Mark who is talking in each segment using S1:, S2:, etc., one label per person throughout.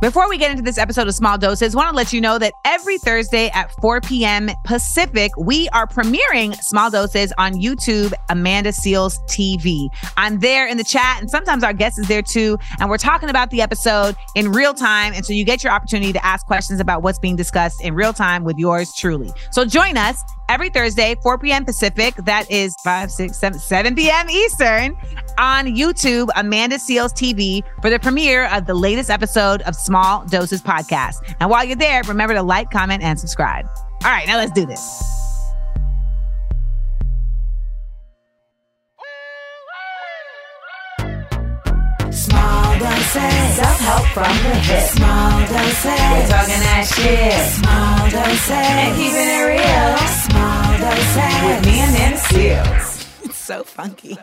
S1: Before we get into this episode of Small Doses, want to let you know that every Thursday at 4 p.m. Pacific, we are premiering Small Doses on YouTube, Amanda Seales TV. I'm there in the chat, and sometimes our guest is there too. And we're talking about the episode in real time. And so you get your opportunity to ask questions about what's being discussed in real time with yours truly. So join us every Thursday, 4 p.m. Pacific. That is 5, 6, 7, 7 p.m. Eastern on YouTube, Amanda Seales TV, for the premiere of the latest episode of Small Doses Podcast. And while you're there, remember to like, comment, and subscribe. All right, now let's do this.
S2: Small doses. Self-help from the hip. Small doses.
S1: We're talking that shit.
S2: Small doses.
S1: And keeping it real.
S2: Small doses.
S1: With me and Amanda Seales. It's so funky.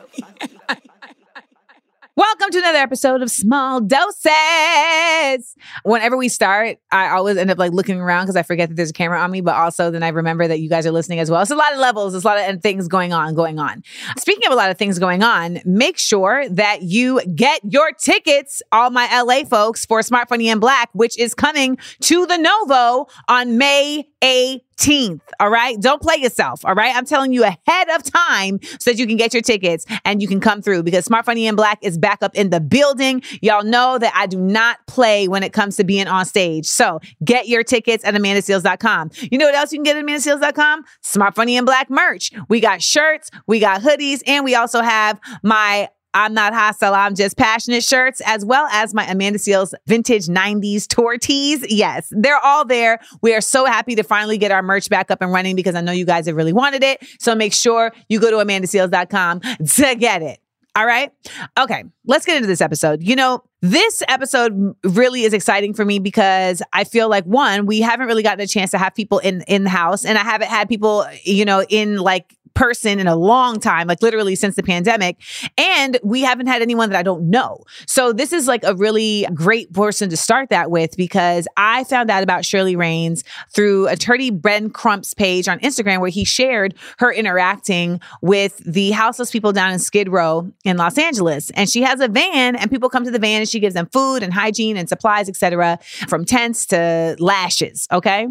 S1: Welcome to another episode of Small Doses. Whenever we start, I always end up like looking around because I forget that there's a camera on me, but also then I remember that you guys are listening as well. It's a lot of levels, there's a lot of things going on, going on. Speaking of a lot of things going on, make sure that you get your tickets, all my LA folks, for Smart Funny and Black, which is coming to the Novo on May 18th. All right. Don't play yourself. All right. I'm telling you ahead of time so that you can get your tickets and you can come through because Smart Funny and Black is back up in the building. Y'all know that I do not play when it comes to being on stage. So get your tickets at amandaseales.com. You know what else you can get at amandaseales.com? Smart Funny and Black merch. We got shirts, we got hoodies, and we also have my I'm not hostile, I'm just passionate shirts, as well as my Amanda Seales vintage 90s tour tees. Yes, they're all there. We are so happy to finally get our merch back up and running because I know you guys have really wanted it. So make sure you go to amandaseales.com to get it. All right. Okay. Let's get into this episode. You know, this episode really is exciting for me because I feel like one, we haven't really gotten a chance to have people in in the house and I haven't had people, you know, in like person in a long time, like literally since the pandemic. And we haven't had anyone that I don't know. So this is like a really great person to start that with because I found out about Shirley Raines through attorney Ben Crump's page on Instagram where he shared her interacting with the houseless people down in Skid Row in Los Angeles. And she has a van and people come to the van and she gives them food and hygiene and supplies, etc., from tents to lashes. Okay.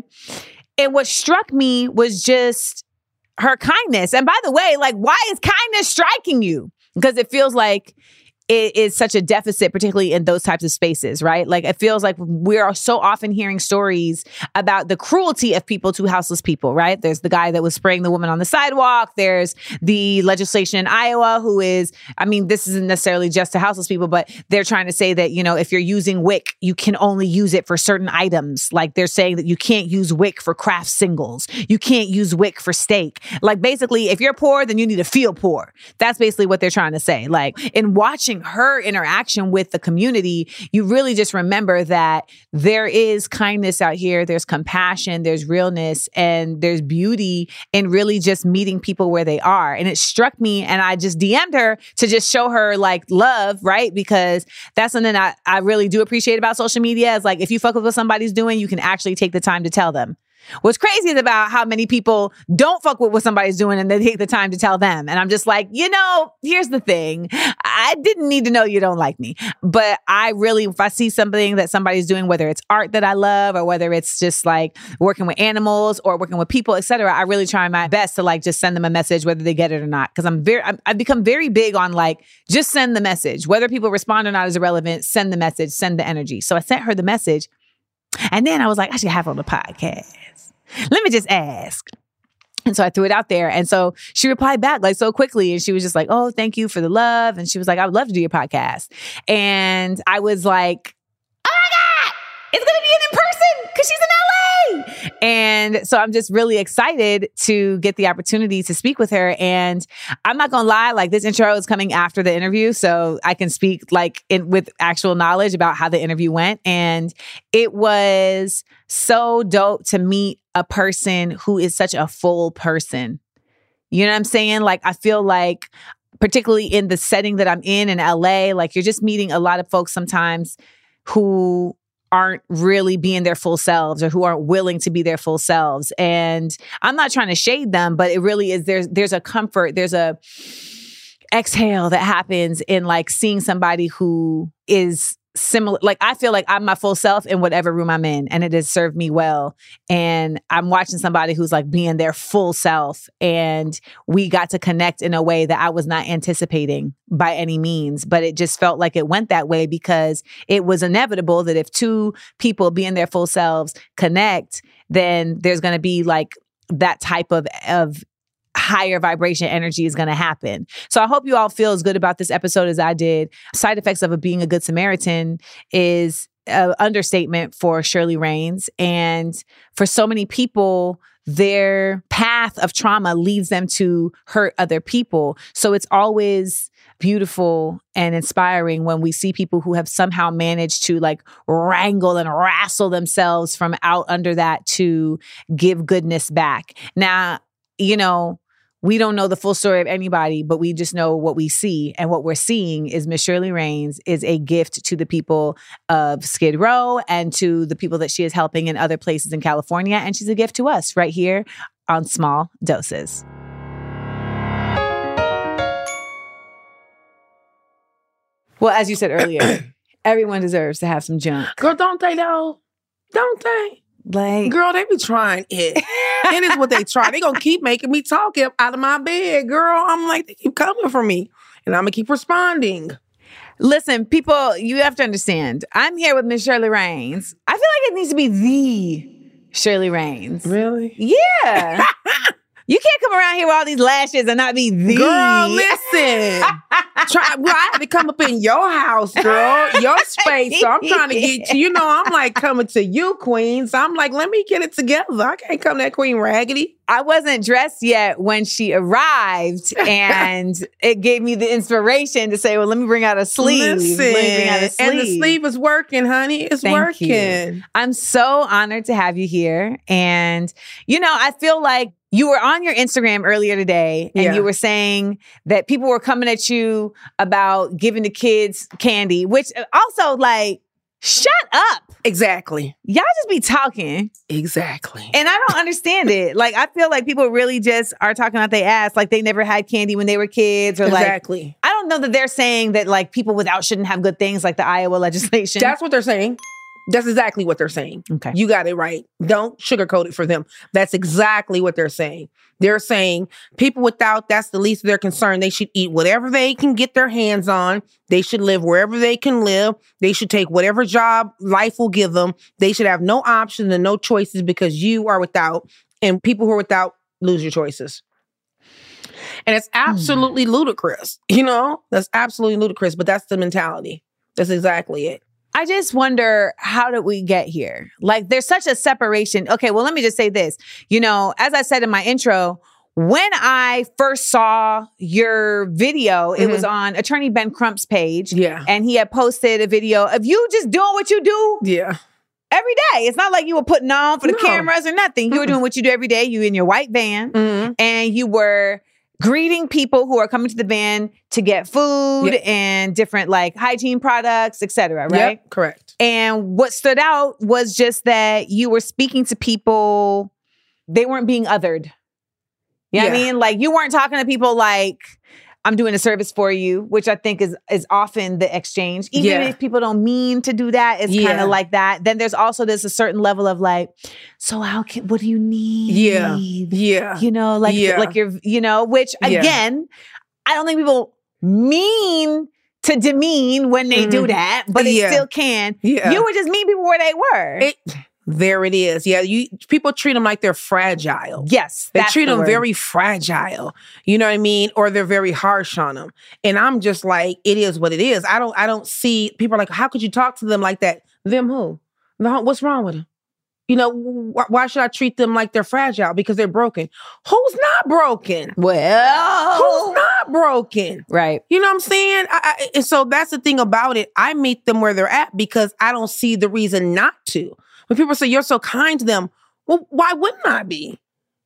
S1: And what struck me was just her kindness. And by the way, like, why is kindness striking you? Because it feels like it is such a deficit, particularly in those types of spaces, right? Like it feels like we are so often hearing stories about the cruelty of people to houseless people, right? There's the guy that was spraying the woman on the sidewalk. There's the legislation in Iowa who is, I mean, this isn't necessarily just to houseless people, but they're trying to say that, you know, if you're using WIC, you can only use it for certain items. Like they're saying that you can't use WIC for Kraft Singles. You can't use WIC for steak. Like basically, if you're poor, then you need to feel poor. That's basically what they're trying to say. Like in watching her interaction with the community, you really just remember that there is kindness out here, there's compassion, there's realness, and there's beauty in really just meeting people where they are. And it struck me, and I just DM'd her to just show her like love, right? Because that's something I, I really do appreciate about social media is like if you fuck with what somebody's doing, you can actually take the time to tell them. What's crazy is about how many people don't fuck with what somebody's doing and they take the time to tell them. And I'm just like, you know, here's the thing. I didn't need to know you don't like me. But I really, if I see something that somebody's doing, whether it's art that I love or whether it's just like working with animals or working with people, etc., I really try my best to like just send them a message, whether they get it or not. Cause I'm very, i I've become very big on like, just send the message. Whether people respond or not is irrelevant. Send the message, send the energy. So I sent her the message. And then I was like, I should have on the podcast. Let me just ask. And so I threw it out there. And so she replied back like so quickly. And she was just like, Oh, thank you for the love. And she was like, I would love to do your podcast. And I was like, Oh my God, it's going to be an in person because she's in LA. And so I'm just really excited to get the opportunity to speak with her. And I'm not to lie, like this intro is coming after the interview. So I can speak like in, with actual knowledge about how the interview went. And it was so dope to meet a person who is such a full person. You know what I'm saying? Like, I feel like, particularly in the setting that I'm in in LA, like you're just meeting a lot of folks sometimes who aren't really being their full selves or who aren't willing to be their full selves. And I'm not trying to shade them, but it really is there's there's a comfort, there's a exhale that happens in like seeing somebody who is similar like i feel like i'm my full self in whatever room i'm in and it has served me well. And i'm watching somebody who's like being their full self and we got to connect in a way that i was not anticipating by any means but it just felt like it went that way because it was inevitable that if two people being their full selves connect then there's going to be like that type of of higher vibration energy is going to happen. So I hope you all feel as good about this episode as I did. Side effects of a being a good Samaritan is an understatement for Shirley Raines and for so many people their path of trauma leads them to hurt other people. So it's always beautiful and inspiring when we see people who have somehow managed to like wrangle and wrestle themselves from out under that to give goodness back. Now, you know, we don't know the full story of anybody, but we just know what we see. And what we're seeing is Miss Shirley Raines is a gift to the people of Skid Row and to the people that she is helping in other places in California. And she's a gift to us right here on Small Doses. Well, as you said earlier, everyone deserves to have some junk.
S3: Girl, don't they though? Don't they?
S1: Like,
S3: Girl, they be trying it. and it is what they try. They gonna keep making me talk out of my bed, girl. I'm like, they keep coming for me. And I'm gonna keep responding.
S1: Listen, people, you have to understand. I'm here with Miss Shirley Raines. I feel like it needs to be the Shirley Raines.
S3: Really?
S1: Yeah. you can't come around here with all these lashes and not be the
S3: Girl, listen. Try well, I had to come up in your house, girl, your space. So I'm trying to get you. You know, I'm like coming to you, Queen. So I'm like, let me get it together. I can't come that Queen Raggedy.
S1: I wasn't dressed yet when she arrived, and it gave me the inspiration to say, "Well, let me bring out a sleeve.
S3: Listen,
S1: let me bring out a sleeve."
S3: and the sleeve is working, honey. It's
S1: Thank
S3: working.
S1: you. I'm so honored to have you here. And, you know, I feel like you were on your Instagram earlier today and
S3: Yeah.
S1: you were saying that people were coming at you about giving the kids candy, which uh, also, like, shut up.
S3: Exactly.
S1: Y'all just be talking.
S3: Exactly.
S1: And I don't understand it. Like, I feel like people really just are talking out their ass like they never had candy when they were kids or like,
S3: exactly.
S1: I don't know that they're saying that like people without shouldn't have good things like the Iowa legislation.
S3: That's what they're saying. That's exactly what they're saying.
S1: okay.
S3: You got it right. Don't sugarcoat it for them. That's exactly what they're saying. They're saying people without that's the least of their concern. They should eat whatever they can get their hands on. They should live wherever they can live. They should take whatever job life will give them. They should have no options and no choices because you are without, and people who are without lose your choices. And it's hmm. absolutely ludicrous. You know, that's absolutely ludicrous, but that's the mentality. That's exactly it.
S1: I just wonder how did we get here? Like there's such a separation. Okay, well let me just say this. You know, as I said in my intro, when I first saw your video, it was on Attorney Ben Crump's page.
S3: Yeah.
S1: And he had posted a video of you just doing what you do
S3: Yeah.
S1: every day. It's not like you were putting on for the
S3: No.
S1: cameras or nothing. You were doing what you do every day. You in your white van
S3: Mhm.
S1: and you were greeting people who are coming to the van to get food
S3: Yep.
S1: and different like hygiene products, et cetera, right?
S3: Yep, correct.
S1: And what stood out was just that you were speaking to people, they weren't being othered. You know what I mean? Like you weren't talking to people like, I'm doing a service for you, which I think is is often the exchange. Even
S3: Yeah.
S1: if people don't mean to do that, it's kind of like that. Then there's also this a certain level of like, so how can what do you need?
S3: Yeah. Yeah.
S1: You know, like
S3: Yeah.
S1: like you're, you know, which
S3: Yeah.
S1: again, I don't think people mean to demean when they do
S3: Mhm.
S1: that, but it
S3: Yeah.
S1: still can.
S3: Yeah.
S1: You would just meet people where they were.
S3: It, there it is. Yeah, you people treat them like they're fragile.
S1: yes,
S3: They treat
S1: the
S3: them
S1: word.
S3: very fragile. You know what I mean? Or they're very harsh on them. And I'm just like, it is what it is. I don't I don't see people are like, how could you talk to them like that? Them who? No, what's wrong with them? You know, wh- why should I treat them like they're fragile because they're broken? Who's not broken?
S1: well,
S3: Who's not broken?
S1: right.
S3: You know what I'm saying? I, I, and so that's the thing about it. I meet them where they're at because I don't see the reason not to. When people say you're so kind to them, well, why wouldn't I be?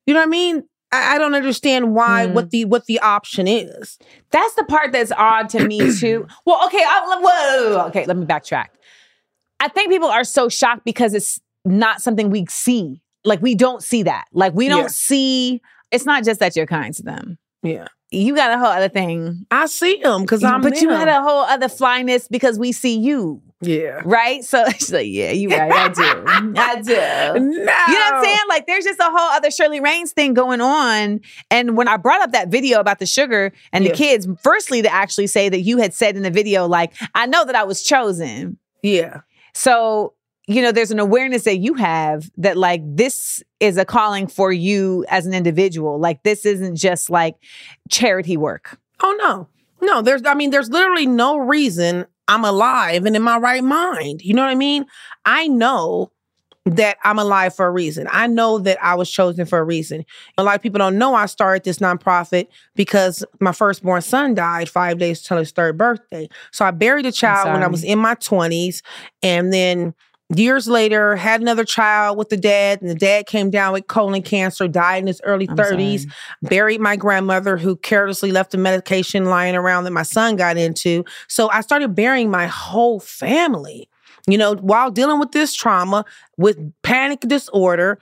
S3: You know what I mean? I, I don't understand why
S1: Mm.
S3: what the what the option is.
S1: That's the part that's odd to me too. Well, okay, I, whoa, okay. Let me backtrack. I think people are so shocked because it's not something we see. Like we don't see that. Like we don't
S3: Yeah.
S1: see. It's not just that you're kind to them.
S3: Yeah.
S1: You got a whole other thing.
S3: I see them because I'm
S1: but you had a whole other flyness because we see you,
S3: Yeah.
S1: right? So she's like, yeah, you right. I do. I do.
S3: No.
S1: You know what I'm saying? Like, there's just a whole other Shirley Raines thing going on. And when I brought up that video about the sugar and
S3: Yeah.
S1: the kids, firstly, to actually say that you had said in the video, like, I know that I was chosen.
S3: Yeah.
S1: So, you know, there's an awareness that you have that, like, this is a calling for you as an individual. Like, this isn't just like charity work.
S3: Oh no. No, there's I mean, there's literally no reason I'm alive and in my right mind. You know what I mean? I know that I'm alive for a reason. I know that I was chosen for a reason. A lot of people don't know I started this nonprofit because my firstborn son died five days till his third birthday. So I buried a child when I was in my 20s. And then years later, had another child with the dad, and the dad came down with colon cancer, died in his early
S1: I'm
S3: 30s
S1: sorry.
S3: buried my grandmother who carelessly left the medication lying around that my son got into. So I started burying my whole family. You know, while dealing with this trauma, with panic disorder,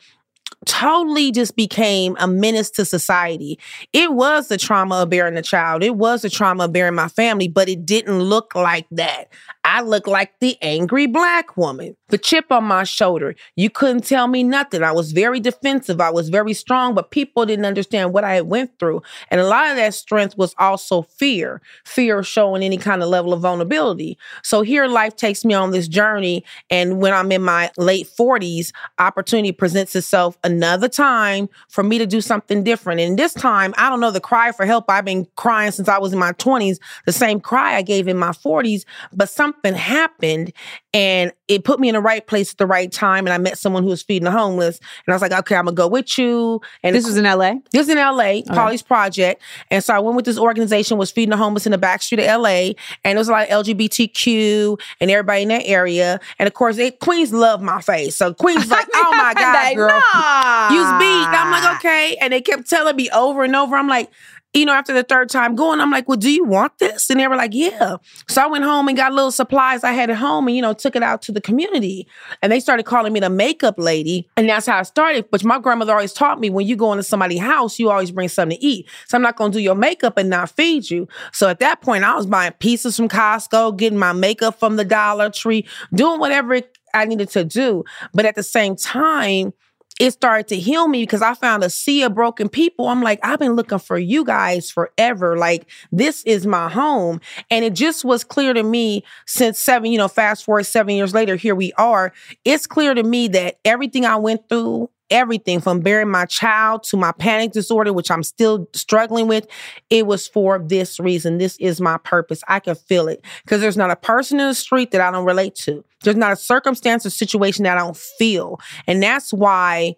S3: totally just became a menace to society. It was the trauma of bearing a child. It was the trauma of bearing my family, but it didn't look like that. I looked like the angry black woman, the chip on my shoulder. You couldn't tell me nothing. I was very defensive. I was very strong, but people didn't understand what I had went through. And a lot of that strength was also fear, fear of showing any kind of level of vulnerability. So here life takes me on this journey. And when I'm in my late 40s, opportunity presents itself another time for me to do something different. And this time, I don't know the cry for help I've been crying since I was in my 20s, the same cry I gave in my 40s, but something happened and it put me in the right place at the right time. And I met someone who was feeding the homeless. And I was like, okay, I'm gonna go with you. And
S1: This was in LA.
S3: this is in LA, Polly's Project. And so I went with this organization, was feeding the homeless in the back street of LA. And it was a lot of LGBTQ and everybody in that area. And of course, they, Queens love my face. So Queens like, oh my God, girl.
S1: nah.
S3: Use beat. I'm like, okay. And they kept telling me over and over. I'm like, you know, after the third time going, I'm like, well, do you want this? And they were like, yeah. So I went home and got little supplies I had at home and, you know, took it out to the community. And they started calling me the makeup lady. And that's how I started. But my grandmother always taught me when you go into somebody's house, you always bring something to eat. So I'm not going to do your makeup and not feed you. So at that point, I was buying pieces from Costco, getting my makeup from the Dollar Tree, doing whatever I needed to do. But at the same time, it started to heal me because I found a sea of broken people. I'm like, I've been looking for you guys forever. Like, this is my home. And it just was clear to me since seven, you know, fast forward seven years later, here we are. It's clear to me that everything I went through, everything from burying my child to my panic disorder, which I'm still struggling with, it was for this reason. This is my purpose. I can feel it because there's not a person in the street that I don't relate to. There's not a circumstance or situation that I don't feel. And that's why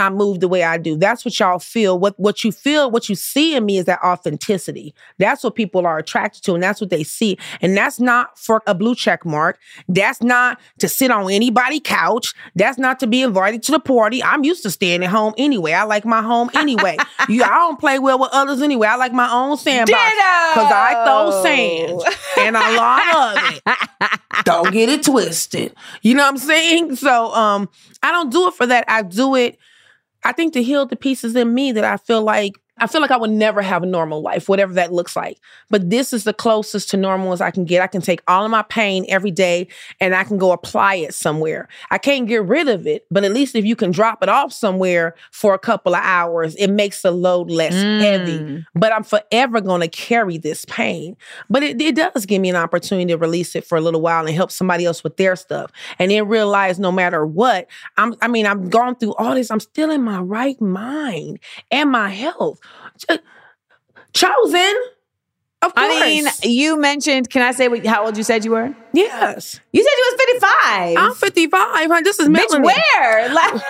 S3: I move the way I do. That's what y'all feel. What what you feel, what you see in me is that authenticity. That's what people are attracted to, and that's what they see. And that's not for a blue check mark. That's not to sit on anybody's couch. That's not to be invited to the party. I'm used to staying at home anyway. I like my home anyway. you, I don't play well with others anyway. I like my own sandbox because I throw sand and a lot of it. don't get it twisted. You know what I'm saying? So um, I don't do it for that. I do it. I think to heal the pieces in me that I feel like I feel like I would never have a normal life, whatever that looks like. But this is the closest to normal as I can get. I can take all of my pain every day and I can go apply it somewhere. I can't get rid of it, but at least if you can drop it off somewhere for a couple of hours, it makes the load less heavy. Mm. But I'm forever going to carry this pain. But it, it does give me an opportunity to release it for a little while and help somebody else with their stuff. And then realize no matter what, I'm I mean, I've gone through all this. I'm still in my right mind and my health. Ch- Chosen. Of course.
S1: I mean, you mentioned, can I say what, how old you said you were?
S3: yes.
S1: You said you was 55.
S3: I'm 55. honey. This is
S1: Bitch,
S3: Melanie.
S1: where? Like,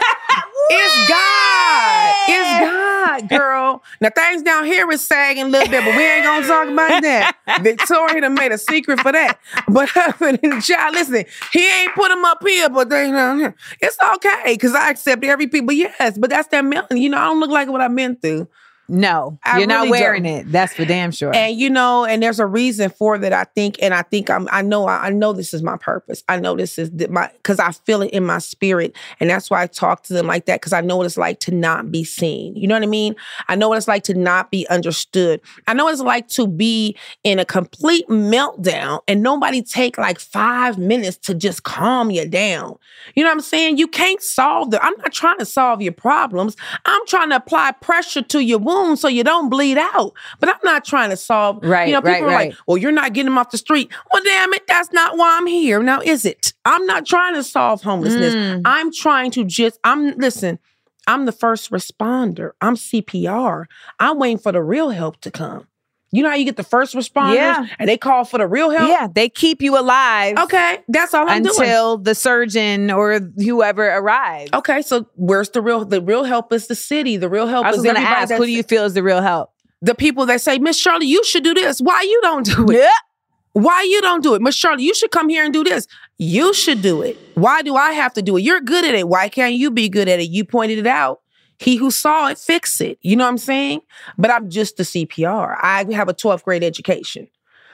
S3: It's God. It's God, girl. Now things down here is sagging a little bit, but we ain't gonna talk about that. Victoria done made a secret for that. But child, listen, he ain't put them up here, but they down here. It's okay because I accept every people. Yes, but that's that Melanie. You know, I don't look like what I've been through.
S1: No,
S3: I
S1: you're not wearing
S3: don't.
S1: it. That's for damn sure.
S3: And you know, and there's a reason for that. I think, and I think I'm. I know. I, I know this is my purpose. I know this is my because I feel it in my spirit, and that's why I talk to them like that because I know what it's like to not be seen. You know what I mean? I know what it's like to not be understood. I know what it's like to be in a complete meltdown and nobody take like five minutes to just calm you down. You know what I'm saying? You can't solve the. I'm not trying to solve your problems. I'm trying to apply pressure to your wound so you don't bleed out. But I'm not trying to solve.
S1: Right,
S3: You know, people
S1: right,
S3: are
S1: right.
S3: like, "Well, you're not getting them off the street." Well, damn it, that's not why I'm here. Now, is it? I'm not trying to solve homelessness.
S1: Mm.
S3: I'm trying to just. I'm listen. I'm the first responder. I'm CPR. I'm waiting for the real help to come. You know how you get the first responders
S1: Yeah.
S3: and they call for the real help?
S1: yeah, they keep you alive
S3: Okay, that's all I'm doing.
S1: until the surgeon or whoever arrives.
S3: Okay, so where's the real? The real help is the city. The real help
S1: I was
S3: is
S1: going to ask, who do you feel is the real help?
S3: the people that say, Miss Shirley, you should do this. Why you don't do it?
S1: Yeah.
S3: Why you don't do it? Miss Shirley, you should come here and do this. You should do it. Why do I have to do it? You're good at it. Why can't you be good at it? You pointed it out. He who saw it, fix it. You know what I'm saying? But I'm just the CPR. I have a 12th grade education.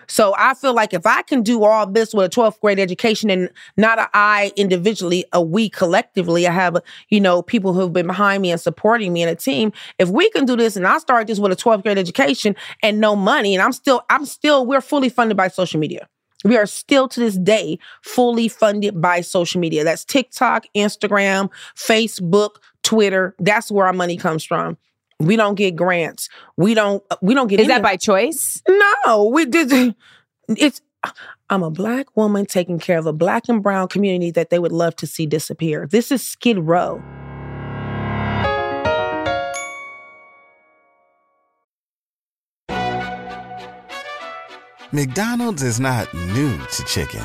S3: So I feel like if I can do all this with a 12th grade education and not a I individually, a we collectively, I have, you know, people who've been behind me and supporting me in a team. If we can do this and I start this with a 12th grade education and no money, and I'm still, I'm still, we're fully funded by social media. We are still to this day fully funded by social media. That's TikTok, Instagram, Facebook, Twitter. That's where our money comes from. We don't get grants. We don't. Uh, we don't get.
S1: Is
S3: any
S1: that
S3: of-
S1: by choice?
S3: no, we did. It's. I'm a black woman taking care of a black and brown community that they would love to see disappear. This is Skid Row.
S4: McDonald's is not new to chicken.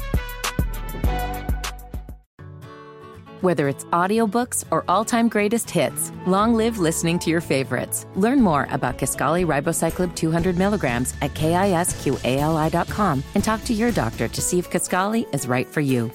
S5: Whether it's audiobooks or all-time greatest hits, long live listening to your favorites. Learn more about Kisqali Ribociclib 200 milligrams at kisqali.com and talk to your doctor to see if Kisqali is right for you.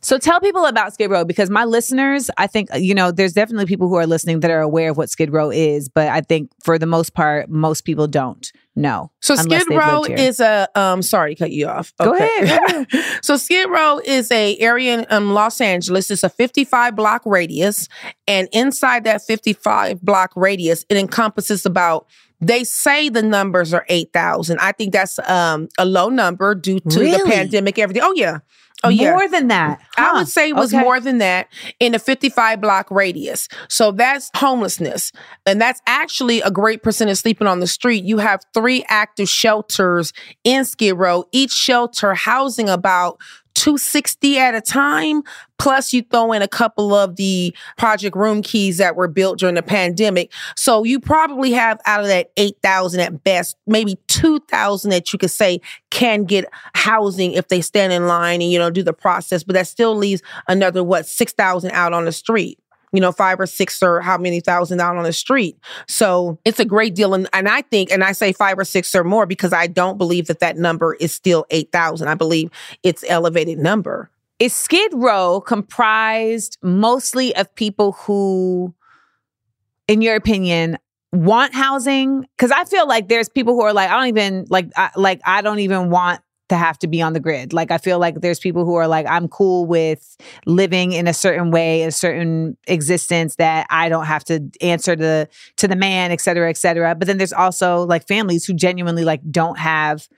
S1: So tell people about Skid Row because my listeners, I think, you know, there's definitely people who are listening that are aware of what Skid Row is, but I think for the most part, most people don't know.
S3: So Skid Row is a um sorry to cut you off.
S1: Go
S3: ahead. so Skid Row is a area in um, Los Angeles. It's a 55 block radius. And inside that 55 block radius, it encompasses about they say the numbers are 8,000. I think that's um a low number due to the pandemic, everything. Oh yeah. Oh yeah.
S1: More than that.
S3: I would say it was
S1: Okay.
S3: more than that in a 55 block radius. So that's homelessness. And that's actually a great percentage sleeping on the street. You have three active shelters in Skid Row, each shelter housing about 260 at a time. Plus, you throw in a couple of the project room keys that were built during the pandemic. So you probably have out of that 8,000 at best, maybe 2,000 that you could say can get housing if they stand in line and, you know, do the process. But that still leaves another, what, 6,000 out on the street. You know, five or six or how many thousand out on the street. So it's a great deal. And, and I think, and I say five or six or more because I don't believe that that number is still 8,000. I believe it's elevated number.
S1: Is Skid Row comprised mostly of people who, in your opinion, want housing? Because I feel like there's people who are like, I don't even like, I, like I don't even want to have to be on the grid. Like I feel like there's people who are like, I'm cool with living in a certain way, a certain existence that I don't have to answer to to the man, et cetera, et cetera. But then there's also like families who genuinely like don't have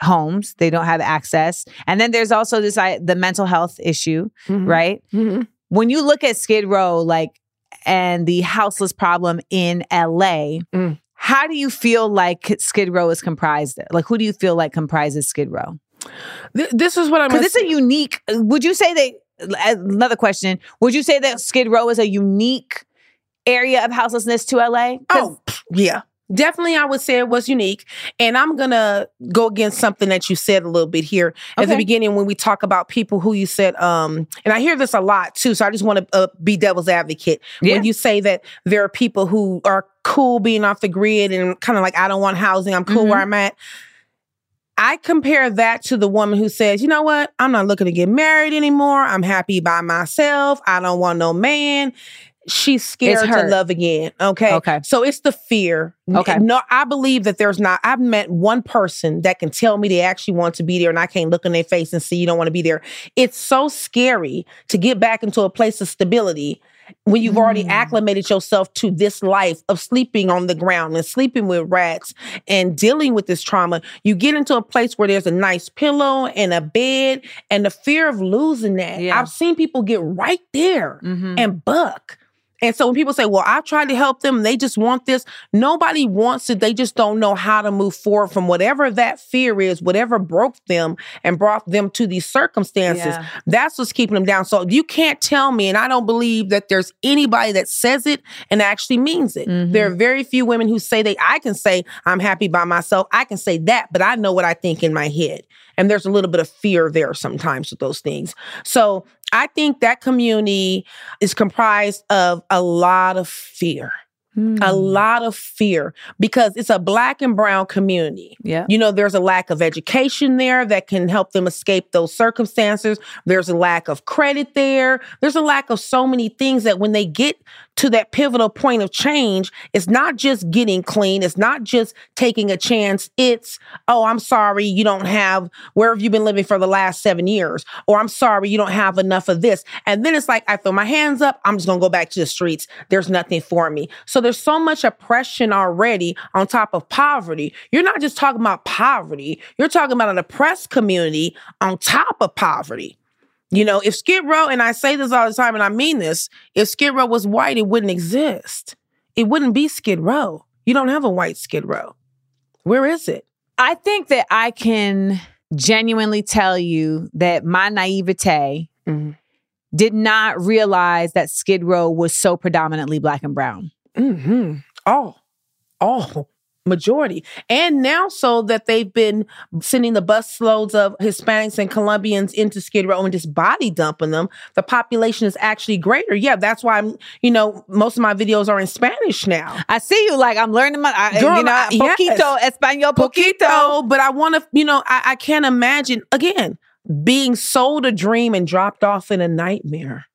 S1: homes, they don't have access, and then there's also this I, the mental health issue, right?
S3: Mhm.
S1: When you look at Skid Row, like and the houseless problem in LA.
S3: Mm.
S1: How do you feel like Skid Row is comprised? Like, who do you feel like comprises Skid Row?
S3: Th- this is what I'm
S1: Because it's a unique. Would you say that? Uh, another question. Would you say that Skid Row is a unique area of houselessness to LA?
S3: Oh, yeah. Definitely I would say it was unique. And I'm gonna go against something that you said a little bit here at the beginning when we talk about people who you said, um, and I hear this a lot too. So I just want to uh, be devil's advocate
S1: Yeah.
S3: when you say that there are people who are cool being off the grid and kind of like I don't want housing. I'm cool
S1: Mm-hmm.
S3: where I'm at. I compare that to the woman who says, you know what? I'm not looking to get married anymore. I'm happy by myself. I don't want no man. She's scared to love again. Okay.
S1: Okay.
S3: So it's the fear.
S1: Okay.
S3: No, I believe that there's not, I've met one person that can tell me they actually want to be there and I can't look in their face and see you don't want to be there. It's so scary to get back into a place of stability when you've already
S1: Mm.
S3: acclimated yourself to this life of sleeping on the ground and sleeping with rats and dealing with this trauma, you get into a place where there's a nice pillow and a bed and the fear of losing that.
S1: Yeah.
S3: I've seen people get right there
S1: Mhm.
S3: and buck. And so when people say, well, I've tried to help them, they just want this, nobody wants it. They just don't know how to move forward from whatever that fear is, whatever broke them and brought them to these circumstances.
S1: Yeah.
S3: That's what's keeping them down. So you can't tell me, and I don't believe that there's anybody that says it and actually means it.
S1: Mhm.
S3: There are very few women who say they, I can say, I'm happy by myself. I can say that, but I know what I think in my head. And there's a little bit of fear there sometimes with those things. So I think that community is comprised of a lot of fear, a
S1: Mm.
S3: lot of fear because it's a black and brown community.
S1: Yeah.
S3: You know, there's a lack of education there that can help them escape those circumstances. There's a lack of credit there. There's a lack of so many things that when they get to that pivotal point of change, it's not just getting clean. It's not just taking a chance. It's, oh, I'm sorry, you don't have, where have you been living for the last seven years? Or I'm sorry, you don't have enough of this. And then it's like, I throw my hands up. I'm just going to go back to the streets. There's nothing for me. So there's so much oppression already on top of poverty. You're not just talking about poverty, you're talking about an oppressed community on top of poverty. You know, if Skid Row, and I say this all the time, and I mean this, if Skid Row was white, it wouldn't exist. It wouldn't be Skid Row. You don't have a white Skid Row. Where is it?
S1: I think that I can genuinely tell you that my naivete
S3: Mhm.
S1: did not realize that Skid Row was so predominantly black and brown.
S3: Mm-hmm. All, all majority. And now, so that they've been sending the bus loads of Hispanics and Colombians into Skid Row and just body dumping them, the population is actually greater. Yeah, that's why I'm, you know, most of my videos are in Spanish now.
S1: I see you like I'm learning my, I,
S3: Girl,
S1: you know,
S3: I- yes.
S1: poquito, español, poquito.
S3: Poquito, but I want to, you know, I, I can't imagine again being sold a dream and dropped off in a nightmare.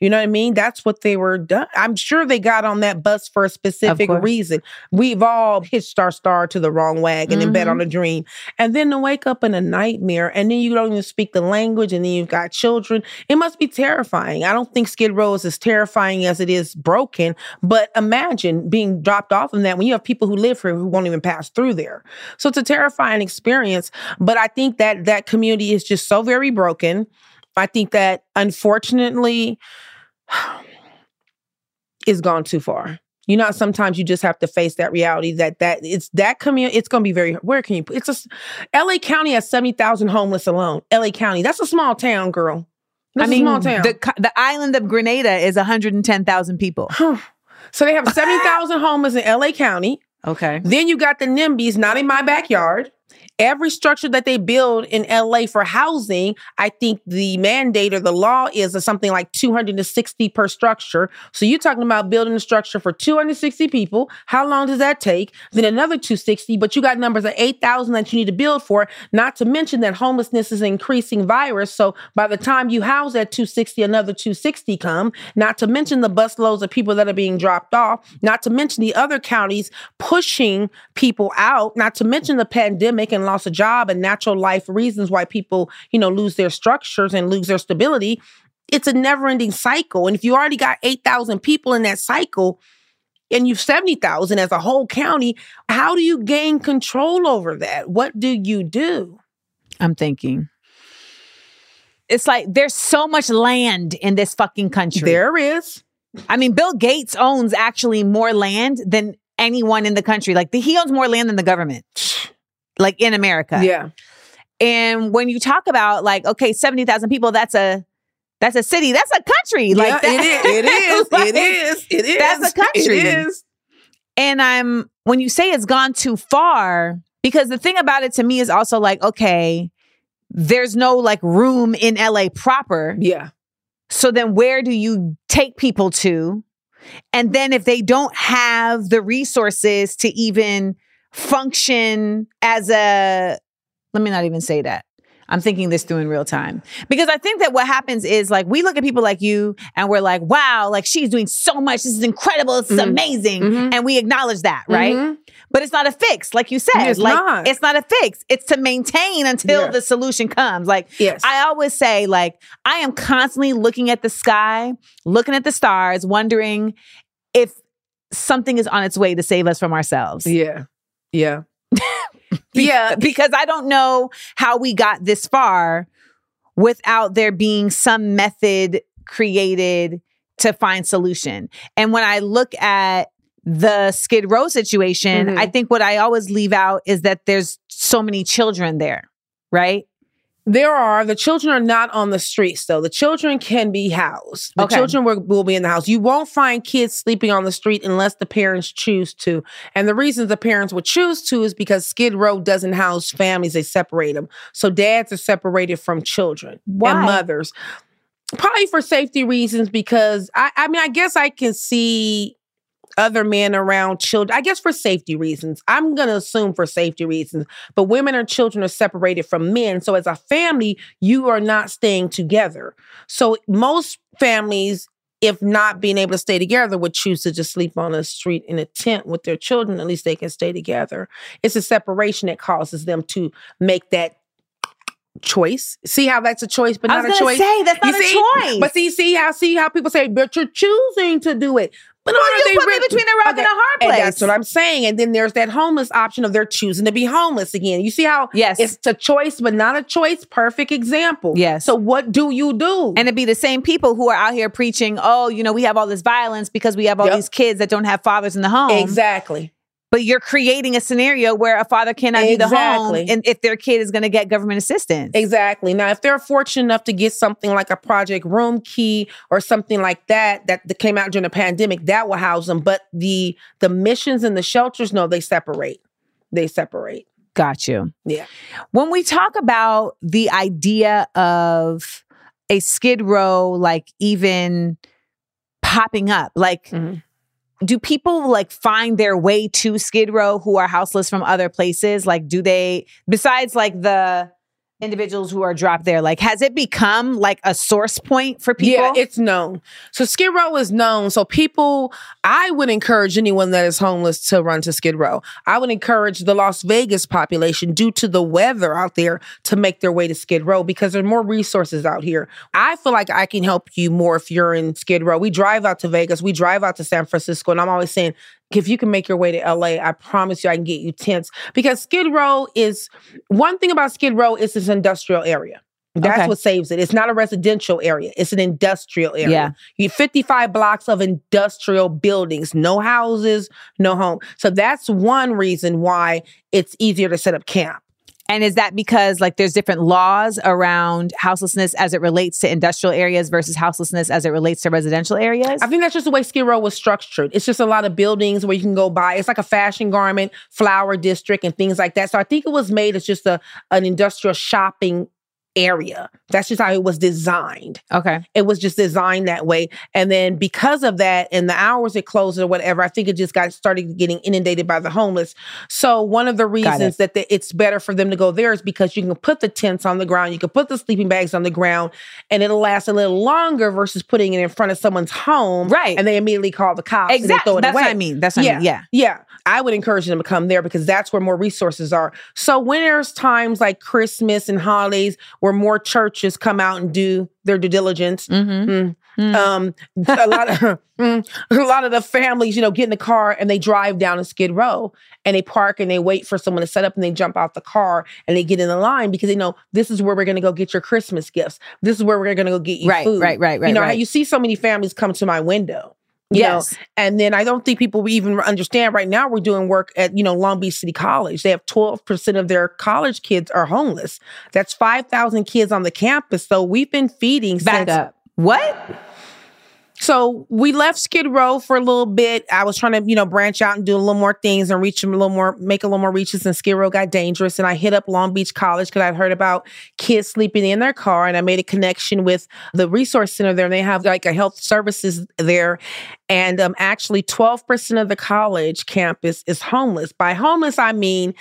S3: You know what I mean? That's what they were done. I'm sure they got on that bus for a specific reason. We've all hitched our star to the wrong wagon and bet on mm-hmm. a dream. And then to wake up in a nightmare and then you don't even speak the language and then you've got children. It must be terrifying. I don't think Skid Row is as terrifying as it is broken, but imagine being dropped off in that when you have people who live here who won't even pass through there. So it's a terrifying experience. But I think that that community is just so very broken. I think that unfortunately, it's gone too far. You know, sometimes you just have to face that reality that that it's that community. It's going to be very. Where can you? put It's a. L.A. County has seventy thousand homeless alone. L.A. County. That's a small town, girl. That's
S1: I mean,
S3: a small town.
S1: the the island of Grenada is 110,000 people.
S3: so they have seventy thousand homeless in L.A. County.
S1: Okay.
S3: Then you got the NIMBYs, not in my backyard. Every structure that they build in LA for housing, I think the mandate or the law is something like 260 per structure. So you're talking about building a structure for 260 people. How long does that take? Then another 260, but you got numbers of 8,000 that you need to build for, not to mention that homelessness is an increasing virus. So by the time you house that 260, another 260 come, not to mention the busloads of people that are being dropped off, not to mention the other counties pushing people out, not to mention the pandemic and loss of job and natural life reasons why people, you know, lose their structures and lose their stability. It's a never-ending cycle. And if you already got 8,000 people in that cycle and you've 70,000 as a whole county, how do you gain control over that? What do you do?
S1: I'm thinking. It's like there's so much land in this fucking country.
S3: There is.
S1: I mean, Bill Gates owns actually more land than anyone in the country. Like the, he owns more land than the government. Like in America.
S3: Yeah.
S1: And when you talk about like, okay, 70,000 people, that's a that's a city, that's a country. Like
S3: yeah,
S1: that.
S3: it is. It is.
S1: Like,
S3: it is. It is.
S1: that's a country.
S3: It is.
S1: And I'm when you say it's gone too far, because the thing about it to me is also like, okay, there's no like room in LA proper.
S3: Yeah.
S1: So then where do you take people to? And then if they don't have the resources to even function as a, let me not even say that. I'm thinking this through in real time because I think that what happens is like we look at people like you and we're like, wow, like she's doing so much. This is incredible. This is
S3: Mhm.
S1: amazing.
S3: Mhm.
S1: And we acknowledge that, right?
S3: Mhm.
S1: But it's not a fix, like you said.
S3: It's
S1: like
S3: not.
S1: it's not a fix. It's to maintain until the solution comes. Like
S3: Yes.
S1: I always say, like, I am constantly looking at the sky, looking at the stars, wondering if something is on its way to save us from ourselves.
S3: yeah. Yeah.
S1: Be-
S3: yeah.
S1: Because I don't know how we got this far without there being some method created to find solution. And when I look at the Skid Row situation,
S3: Mhm.
S1: I think what I always leave out is that there's so many children there, right?
S3: There are the children are not on the streets though. The children can be housed. The
S1: Okay.
S3: children will, will be in the house. You won't find kids sleeping on the street unless the parents choose to. And the reason the parents would choose to is because Skid Row doesn't house families; they separate them. So dads are separated from children
S1: Why?
S3: and mothers. Probably for safety reasons. Because I, I mean, I guess I can see other men around children. I guess for safety reasons. I'm going to assume for safety reasons. But women and children are separated from men. So as a family, you are not staying together. So most families, if not being able to stay together, would choose to just sleep on the street in a tent with their children. At least they can stay together. It's a separation that causes them to make that choice. See how that's a choice, but not a choice.
S1: say that's
S3: You
S1: not
S3: see?
S1: a choice.
S3: But see, see how see how people say, but you're choosing to do it. But are
S1: you
S3: they
S1: put me between a rock and a hard place.
S3: and that's what I'm saying. And then there's that homeless option of they're choosing to be homeless again. You see how
S1: Yes.
S3: it's a choice, but not a choice. Perfect example.
S1: Yes.
S3: So what do you do?
S1: And it'd be the same people who are out here preaching, oh, you know, we have all this violence because we have all
S3: Yep.
S1: these kids that don't have fathers in the home.
S3: exactly.
S1: But you're creating a scenario where a father cannot be the home and if their kid is going to get government assistance.
S3: Exactly. Now, if they're fortunate enough to get something like a Project Room Key or something like that, that, that came out during the pandemic, that will house them. But the the missions and the shelters, no, they separate. They separate.
S1: Got you.
S3: Yeah.
S1: When we talk about the idea of a skid row, like even popping up, like
S3: Mhm.
S1: Do people like find their way to skid row who are houseless from other places? Like, do they, besides like the individuals who are dropped there, like, has it become like a source point for people?
S3: Yeah, it's known. So Skid Row is known. So people, I would encourage anyone that is homeless to run to Skid Row. I would encourage the Las Vegas population, due to the weather out there, to make their way to Skid Row because there are more resources out here. I feel like I can help you more if you're in Skid Row. We drive out to Vegas, we drive out to San Francisco, and I'm always saying, if you can make your way to LA, I promise you I can get you tents. Because Skid Row is one thing about Skid Row is this industrial area. That's
S1: Okay.
S3: what saves it. It's not a residential area. It's an industrial area.
S1: Yeah.
S3: You 55 blocks of industrial buildings, no houses, no home. So that's one reason why it's easier to set up camp.
S1: And is that because like there's different laws around houselessness as it relates to industrial areas versus houselessness as it relates to residential areas?
S3: I think that's just the way Skid Row was structured. It's just a lot of buildings where you can go buy. It's like a fashion garment, flower district, and things like that. So I think it was made as just a an industrial shopping area. That's just how it was designed.
S1: okay.
S3: It was just designed that way. And then because of that, and the hours it closed or whatever, I think it just got started getting inundated by the homeless. So one of the reasons that the, it's better for them to go there is because you can put the tents on the ground, you can put the sleeping bags on the ground, and it'll last a little longer versus putting it in front of someone's home,
S1: Right.
S3: And they immediately call the cops. and
S1: Exactly.
S3: throw it
S1: That's
S3: away.
S1: what I mean. That's what I mean. Yeah.
S3: Yeah. I would encourage them to come there because that's where more resources are. So when there's times like Christmas and holidays where more churches come out and do their due diligence,
S1: Mm-hmm.
S3: mm,
S1: Mm.
S3: um, a lot of mm, a lot of the families, you know, get in the car and they drive down to Skid Row and they park and they wait for someone to set up and they jump out the car and they get in the line because they know this is where we're going to go get your Christmas gifts. This is where we're going to go get you
S1: Right,
S3: food.
S1: right, right, right,
S3: You know, how
S1: right.
S3: you see so many families come to my window. You know,
S1: Yes.
S3: and then I don't think people even understand right now we're doing work at, you know, Long Beach City College. They have 12% of their college kids are homeless. That's 5,000 kids on the campus. So we've been feeding
S1: Back
S3: since
S1: up. What?
S3: So we left Skid Row for a little bit. I was trying to, you know, branch out and do a little more things and reach a little more, make a little more reaches. And Skid Row got dangerous. And I hit up Long Beach College because I'd heard about kids sleeping in their car. And I made a connection with the resource center there. And they have like a health services there. And um, actually, 12% of the college campus is homeless. By homeless, I mean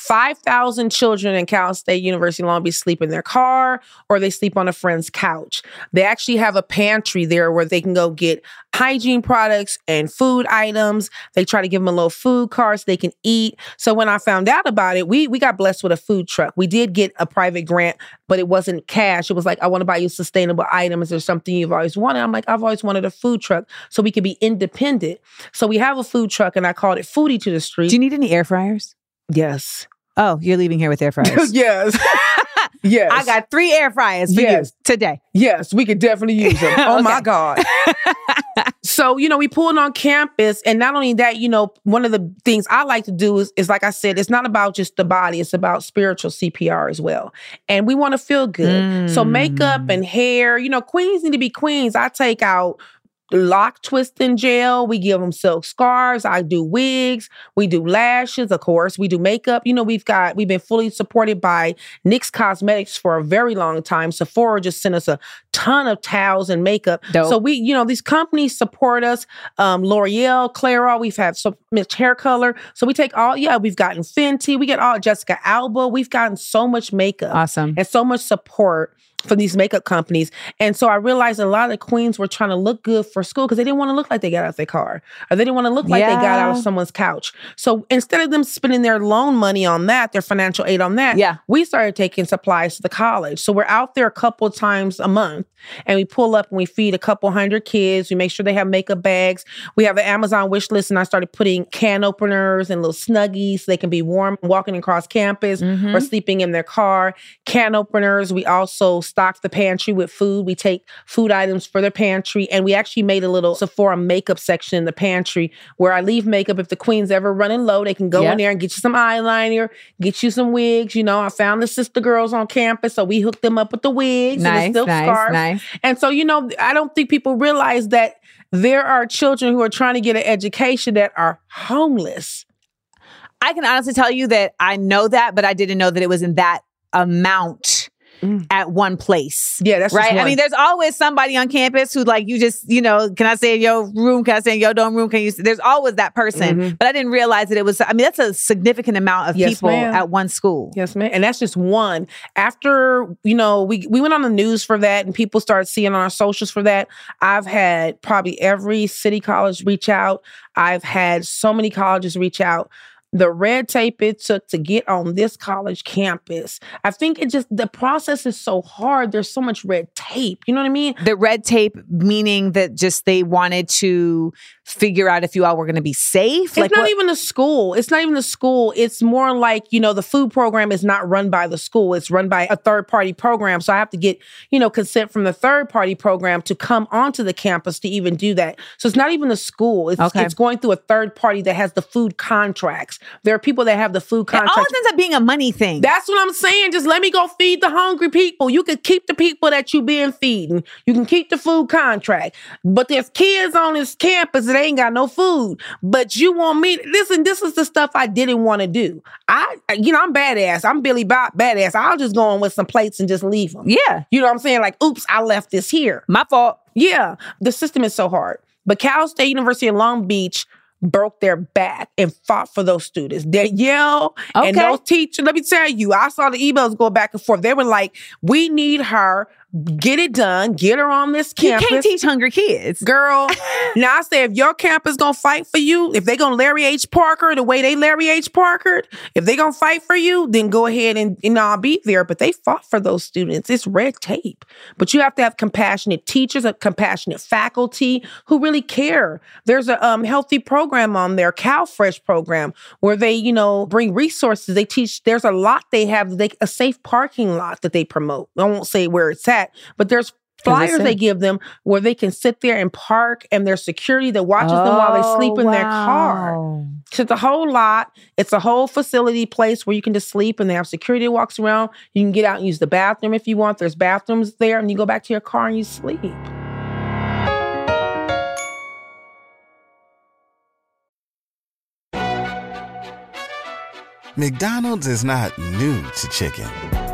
S3: 5,000 children in Cal State University Long Beach sleep in their car or they sleep on a friend's couch. They actually have a pantry there where they can go get hygiene products and food items. They try to give them a little food cart so they can eat. So when I found out about it, we we got blessed with a food truck. We did get a private grant, but it wasn't cash. It was like, I want to buy you sustainable items or something you've always wanted. I'm like, I've always wanted a food truck so we could be independent. So we have a food truck and I called it Foodie to the Street.
S1: Do you need any air fryers?
S3: Yes.
S1: Oh, you're leaving here with air fryers.
S3: yes. yes.
S1: I got three air fryers for
S3: Yes.
S1: you today.
S3: Yes, we could definitely use them. Oh my God. so, you know, we pulled on campus. And not only that, you know, one of the things I like to do is, is like I said, it's not about just the body, it's about spiritual CPR as well. And we want to feel good. So, makeup
S1: Mm.
S3: and hair, you know, queens need to be queens. I take out lock twisting gel. We give them silk scarves. I do wigs. We do lashes, of course. We do makeup. You know, we've got, we've been fully supported by NYX Cosmetics for a very long time. Sephora just sent us a ton of towels and makeup.
S1: Dope.
S3: So we, you know, these companies support us. Um, L'Oreal, Clairol, we've had so much hair color. So we take all, yeah, we've gotten Fenty, we get all Jessica Alba. We've gotten so much makeup
S1: Awesome.
S3: and so much support from these makeup companies. And so I realized a lot of the queens were trying to look good for school because they didn't want to look like they got out of their car or they didn't want to look like they got out of someone's couch. So instead of them spending their loan money on that, their financial aid on that,
S1: Yeah.
S3: we started taking supplies to the college. So we're out there a couple times a month and we pull up and we feed a couple hundred kids. We make sure they have makeup bags. We have an Amazon wish list and I started putting can openers and little snuggies so they can be warm walking across campus
S1: Mhm.
S3: or sleeping in their car. Can openers. We also stock the pantry with food. We take food items for the pantry and we actually made a little Sephora makeup section in the pantry where I leave makeup if the queen's ever running low, they can go
S1: Yep.
S3: in there and get you some eyeliner, get you some wigs. You know, I found the sister girls on campus, so we hooked them up with the wigs and the silk
S1: nice,
S3: scarves.
S1: nice.
S3: And so, you know, I don't think people realize that there are children who are trying to get an education that are homeless.
S1: I can honestly tell you that I know that, but I didn't know that it was in that amount
S3: Mm.
S1: at one place.
S3: Yeah, that's
S1: right. I mean, there's always somebody on campus who, like, you just, you know, can I stay in your room? Can I stay in your dorm room? Can you? There's always that person,
S3: Mhm.
S1: but I didn't realize that it was. I mean, that's a significant amount of
S3: Yes,
S1: people
S3: ma'am.
S1: at one school.
S3: Yes, ma'am, And that's just one. After, you know, we we went on the news for that and people started seeing on our socials for that. I've had probably every city college reach out. I've had so many colleges reach out. The red tape it took to get on this college campus. I think it just the process is so hard. There's so much red tape. You know what I mean?
S1: The red tape meaning that just they wanted to figure out if you all were going to be safe.
S3: It's not
S1: what-
S3: even the school. It's not even the school. It's more like, you know, the food program is not run by the school. It's run by a third party program. So I have to get, you know, consent from the third party program to come onto the campus to even do that. So it's not even the school. It's,
S1: Okay.
S3: it's going through a third party that has the food contracts. There are people that have the food contract.
S1: It always ends up being a money thing.
S3: That's what I'm saying. Just let me go feed the hungry people. You can keep the people that you been feeding. You can keep the food contract. But there's kids on this campus that ain't got no food. But you want me listen, this is the stuff I didn't want to do. I you know, I'm badass. I'm Billy Bob badass. I'll just go on with some plates and just leave them.
S1: yeah,
S3: You know what I'm saying? Like, oops, I left this here.
S1: my fault.
S3: Yeah, the system is so hard. But Cal State University in Long Beach broke their back and fought for those students. They yell and
S1: Okay.
S3: those teachers, let me tell you, I saw the emails go back and forth. They were like, we need her, get it done, get her on this campus.
S1: You can't teach hungry kids.
S3: Girl, now I say if your campus gonna fight for you, if they gonna Larry H. Parker the way they Larry H. Parker, if they gonna fight for you, then go ahead and, and I'll be there. But they fought for those students. It's red tape. But you have to have compassionate teachers, a compassionate faculty who really care. There's a um, healthy program on there, Cal Fresh program, where they, you know, bring resources. They teach. There's a lot they have. They a safe parking lot that they promote. I won't say where it's at, that. But there's flyers they give them where they can sit there and park and there's security that watches oh, them while they oh, sleep in wow. their car. So it's a whole lot. It's a whole facility place where you can just sleep and they have security that walks around. You can get out and use the bathroom if you want. There's bathrooms there and you go back to your car and you sleep.
S4: McDonald's is not new to chicken.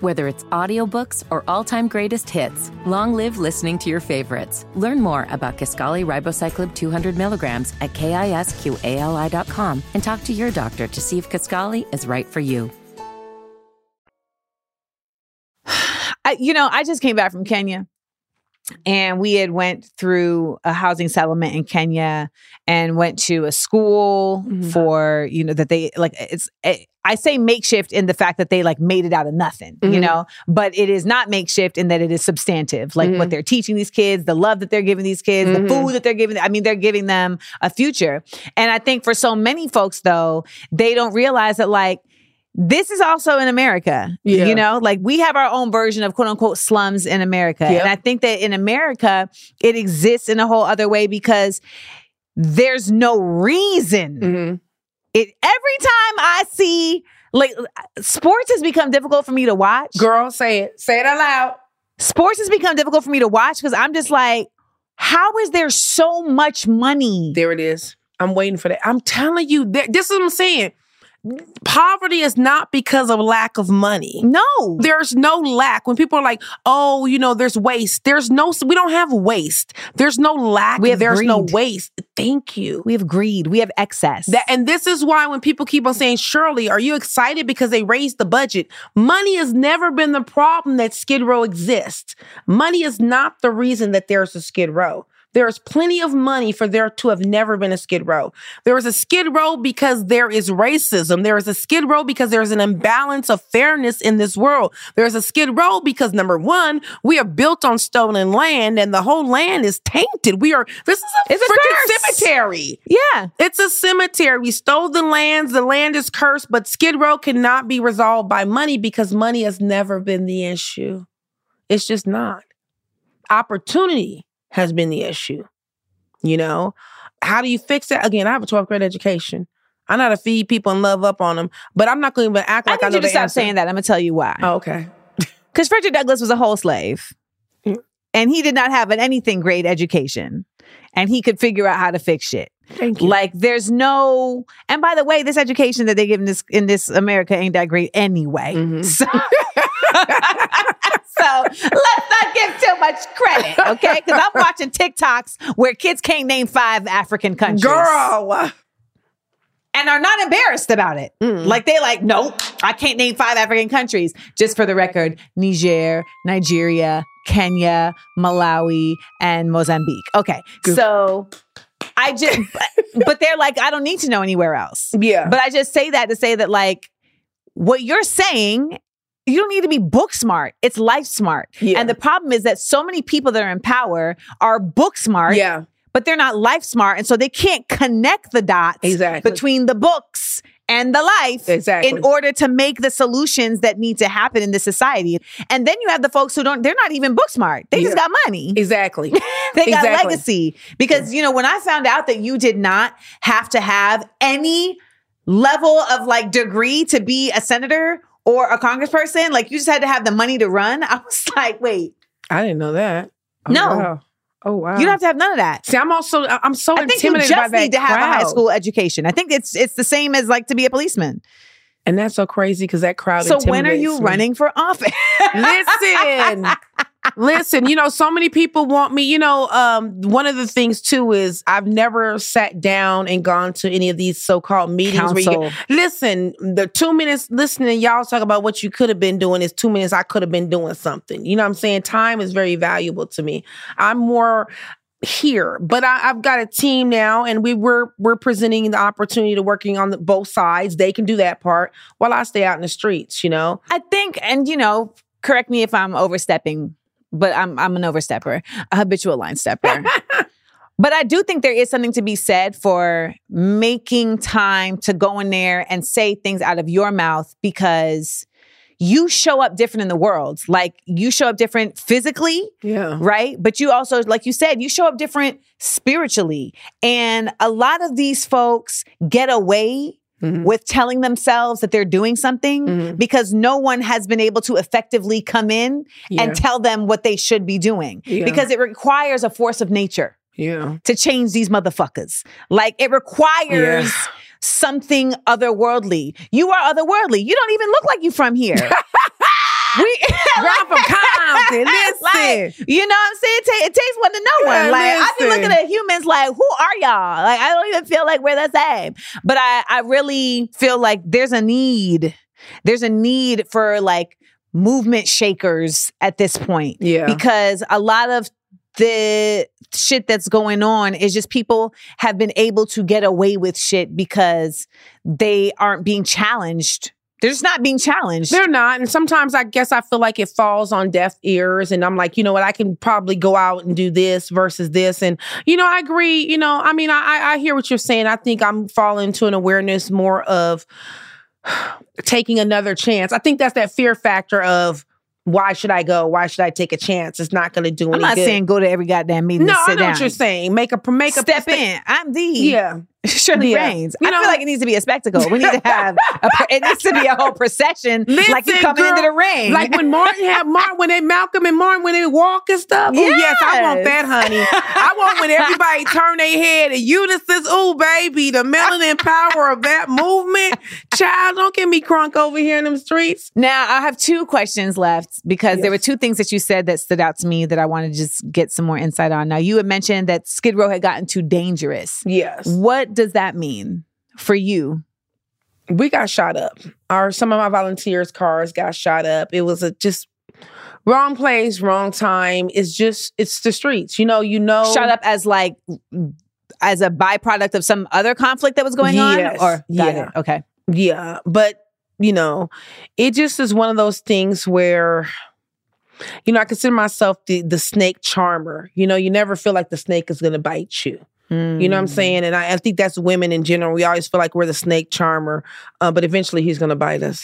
S5: Whether it's audiobooks or all-time greatest hits, long live listening to your favorites. Learn more about Kisqali Ribociclib 200 milligrams at kisqali.com and talk to your doctor to see if Kisqali is right for you.
S1: I, you know, I just came back from Kenya and we had went through a housing settlement in Kenya and went to a school
S3: Mhm.
S1: for, you know, that they like it's eh, I say makeshift in the fact that they like made it out of nothing, you
S3: Mhm.
S1: know, but it is not makeshift in that it is substantive. Like what
S3: Mhm.
S1: they're teaching these kids, the love that they're giving these kids, the food that they're giving. I mean, they're giving them a future. And I think for so many folks though, they don't realize that like this is also in America.
S3: Yeah.
S1: You know, like we have our own version of quote unquote slums in America.
S3: Yep.
S1: And I think that in America, it exists in a whole other way because there's no reason.
S3: Mhm.
S1: It every time I see like sports has become difficult for me to watch.
S3: Girl, say it. Say it out loud.
S1: Sports has become difficult for me to watch because I'm just like, how is there so much money?
S3: There it is. I'm waiting for that. I'm telling you, th- this is what I'm saying. Poverty is not because of lack of money.
S1: no.
S3: There's no lack. When people are like, "Oh, you know, there's waste." There's no. We don't have waste. There's no lack.
S1: We have
S3: there's no waste. Thank you.
S1: we have greed. We have excess.
S3: That, and this is why when people keep on saying, Shirley, are you excited because they raised the budget? Money has never been the problem that Skid Row exists. Money is not the reason that there's a Skid Row. There is plenty of money for there to have never been a Skid Row. There is a Skid Row because there is racism. There is a Skid Row because there's an imbalance of fairness in this world. There's a Skid Row because number one, we are built on stolen land and the whole land is tainted. We are, this is a
S1: It's
S3: freaking cemetery.
S1: yeah.
S3: It's a cemetery. We stole the lands. The land is cursed, but Skid Row cannot be resolved by money because money has never been the issue. It's just not. Opportunity has been the issue. You know, how do you fix that? Again, I have a 12th grade education. I know how to feed people and love up on them, but I'm not going to even act like I,
S1: need
S3: know
S1: you to stop
S3: answer.
S1: saying that. I'm gonna tell you why.
S3: Oh, okay.
S1: Because Frederick Douglass was a whole slave.
S3: Mm.
S1: And he did not have an anything great education. And he could figure out how to fix shit.
S3: Thank you.
S1: Like there's no and by the way, this education that they give in this in this America ain't that great anyway.
S3: Mhm.
S1: So, so let's not give too much credit, okay? Because I'm watching TikToks where kids can't name five African countries.
S3: Girl.
S1: And are not embarrassed about it.
S3: Mm.
S1: Like they like, nope, I can't name five African countries. Just for the record, Niger, Nigeria, Kenya, Malawi, and Mozambique. Okay.
S3: Good.
S1: So I just but, but they're like, I don't need to know anywhere else.
S3: Yeah.
S1: But I just say that to say that like what you're saying, you don't need to be book smart. It's life smart.
S3: Yeah.
S1: And the problem is that so many people that are in power are book smart,
S3: yeah.
S1: but they're not life smart. And so they can't connect the dots
S3: Exactly.
S1: between the books and the life
S3: Exactly.
S1: in order to make the solutions that need to happen in this society. And then you have the folks who don't, they're not even book smart. They just got money.
S3: Exactly.
S1: They got legacy. Because, you know, when I found out that you did not have to have any level of like degree to be a senator or a congressperson, like you just had to have the money to run, I was like, wait,
S3: I didn't know that. Oh,
S1: No.
S3: wow. Oh wow.
S1: you don't have to have none of that.
S3: See, I'm also I'm so
S1: I think you
S3: intimidated by
S1: just
S3: that
S1: need to have a high school education. I think it's it's the same as like to be a policeman.
S3: and that's so crazy because that crowd. Is.
S1: So when are you
S3: me.
S1: running for office?
S3: Listen, listen. You know, so many people want me. You know, um, one of the things too is I've never sat down and gone to any of these so-called meetings where you get, listen. The two minutes listening, y'all talk about what you could have been doing is two minutes. I could have been doing something. You know what I'm saying? Time is very valuable to me. I'm more here, but I, I've got a team now, and we were we're presenting the opportunity to working on the, both sides. They can do that part while I stay out in the streets. You know,
S1: I think, and you know, correct me if I'm overstepping, but I'm I'm an overstepper, a habitual line stepper. but I do think there is something to be said for making time to go in there and say things out of your mouth because you show up different in the world. Like you show up different physically,
S3: Yeah.
S1: right? But you also, like you said, you show up different spiritually. And a lot of these folks get away
S3: Mhm.
S1: with telling themselves that they're doing something
S3: Mhm.
S1: because no one has been able to effectively come in
S3: Yeah.
S1: and tell them what they should be doing
S3: Yeah.
S1: because it requires a force of nature
S3: Yeah.
S1: to change these motherfuckers. Like it requires
S3: Yeah.
S1: something otherworldly. You are otherworldly. You don't even look like you from here. we
S3: I'm from Compton. Listen.
S1: like, you know what I'm saying? It, ta- it takes one to know
S3: Yeah,
S1: one. Like I be
S3: listen.
S1: looking at humans like, who are y'all? Like I don't even feel like we're the same. But I, I really feel like there's a need. There's a need for like movement shakers at this point.
S3: Yeah.
S1: Because a lot of the shit that's going on is just people have been able to get away with shit because they aren't being challenged. They're just not being challenged.
S3: They're not. And sometimes I guess I feel like it falls on deaf ears. And I'm like, you know what? I can probably go out and do this versus this. And, you know, I agree. You know, I mean, I, I I hear what you're saying. I think I'm falling to an awareness more of taking another chance. I think that's that fear factor of why should I go? Why should I take a chance? It's not going to do anything.
S1: I'm
S3: any
S1: not
S3: good.
S1: saying go to every goddamn meeting.
S3: no,
S1: and
S3: I
S1: sit
S3: know
S1: down.
S3: what you're saying. Make a make a
S1: Step in. I'm the
S3: Yeah.
S1: Shirley
S3: Yeah.
S1: Reigns.
S3: You
S1: I
S3: know-
S1: feel like it needs to be a spectacle. We need to have a, it needs to be a whole procession, like you
S3: Listen,
S1: coming into the ring.
S3: Like when Martin had Martin, when they Malcolm and Martin, when they walk and stuff. Oh, yes, I want that, honey. I want when everybody turn their head and Ulysses, oh, baby, the melanin power of that movement. Child, don't get me crunk over here in them streets.
S1: Now, I have two questions left because there were two things that you said that stood out to me that I want to just get some more insight on. Now, you had mentioned that Skid Row had gotten too dangerous.
S3: Yes.
S1: What does that mean for you?
S3: We got shot up. Our some of my volunteers' cars got shot up. It was a just wrong place, wrong time. It's just it's the streets. You know, you know
S1: Shot up as like as a byproduct of some other conflict that was going on?
S3: Yes.
S1: Or
S3: Yeah.
S1: it. Okay.
S3: Yeah, but you know, it just is one of those things where you know, I consider myself the the snake charmer. You know, you never feel like the snake is going to bite you. You know what I'm
S1: Mm.
S3: saying? And I, I think that's women in general. We always feel like we're the snake charmer, uh, but eventually he's going to bite us.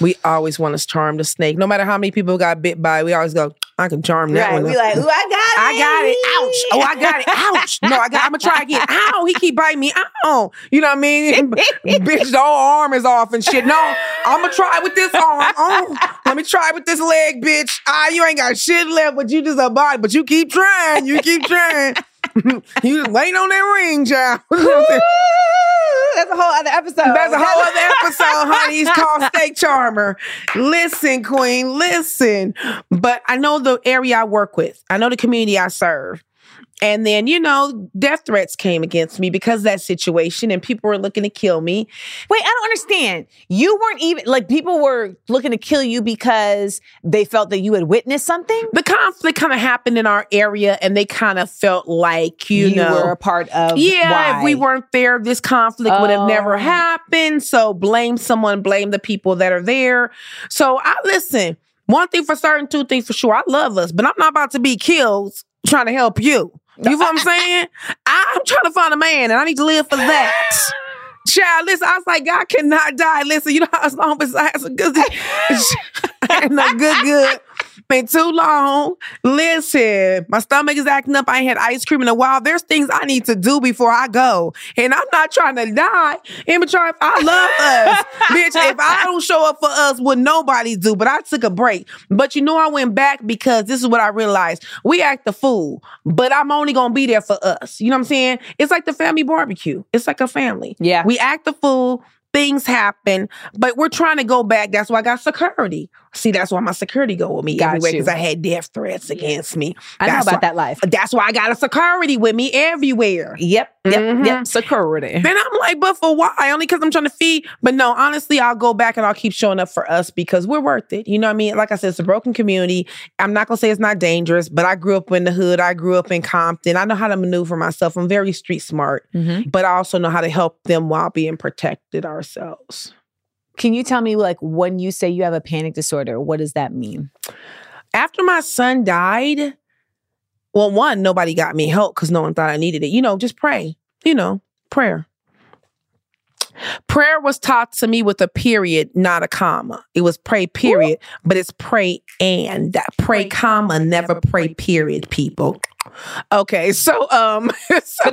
S3: We always want to charm the snake. No matter how many people got bit by we always go, I can charm that
S1: Right.
S3: one.
S1: We like, ooh, I got it.
S3: I got it. Ouch. Oh, I got it. Ouch. No, I got I'm gonna try again. Ow, he keep biting me. Ow. You know what I mean? Bitch, the whole arm is off and shit. No, I'm gonna try with this arm. Oh, let me try with this leg, bitch. Ah, you ain't got shit left, but you just a body. But you keep trying. You keep trying. you just waiting on that ring, child. You know what I'm saying?
S1: That's a whole other episode.
S3: That's a whole other episode, honey. He's called Steak Charmer. Listen, Queen, listen. But I know the area I work with. I know the community I serve. And then, you know, death threats came against me because of that situation, and people were looking to kill me.
S1: Wait, I don't understand. You weren't even like people were looking to kill you because they felt that you had witnessed something.
S3: The conflict kind of happened in our area, and they kind of felt like, you, know,
S1: were a part of.
S3: Yeah, if we weren't there, this conflict would have never
S1: Oh.
S3: happened. So blame someone, blame the people that are there. So I listen. One thing for certain, two things for sure. I love us, but I'm not about to be killed trying to help you. You know what I'm saying? I'm trying to find a man, and I need to live for that. Child, listen, I was like, God cannot die. Listen, you know how long had some good, and no good, good. Been too long. Listen, my stomach is acting up. I ain't had ice cream in a while. There's things I need to do before I go. And I'm not trying to die. Immature, if I love us, bitch, if I don't show up for us, what nobody do. But I took a break. But you know, I went back because this is what I realized. We act the fool, but I'm only gonna be there for us. You know what I'm saying? It's like the family barbecue. It's like a family.
S1: Yeah.
S3: We act the fool. Things happen, but we're trying to go back. That's why I got security. See, that's why my security go with me
S1: Got
S3: everywhere because I had death threats against me.
S1: I know about
S3: why-
S1: that life.
S3: That's why I got a security with me everywhere.
S1: Yep. Yep.
S3: Mhm.
S1: Yep. Security.
S3: And I'm like, but for why? Only because I'm trying to feed. But no, honestly, I'll go back and I'll keep showing up for us because we're worth it. You know what I mean? Like I said, it's a broken community. I'm not gonna say it's not dangerous, but I grew up in the hood. I grew up in Compton. I know how to maneuver myself. I'm very street smart,
S1: Mhm.
S3: but I also know how to help them while being protected ourselves.
S1: Can you tell me, like, when you say you have a panic disorder, what does that mean?
S3: After my son died, well, one, nobody got me help because no one thought I needed it. You know, just pray. You know, prayer. Prayer was taught to me with a period, not a comma. It was pray period, but it's pray and pray, comma, never pray period, people. Okay, so um so,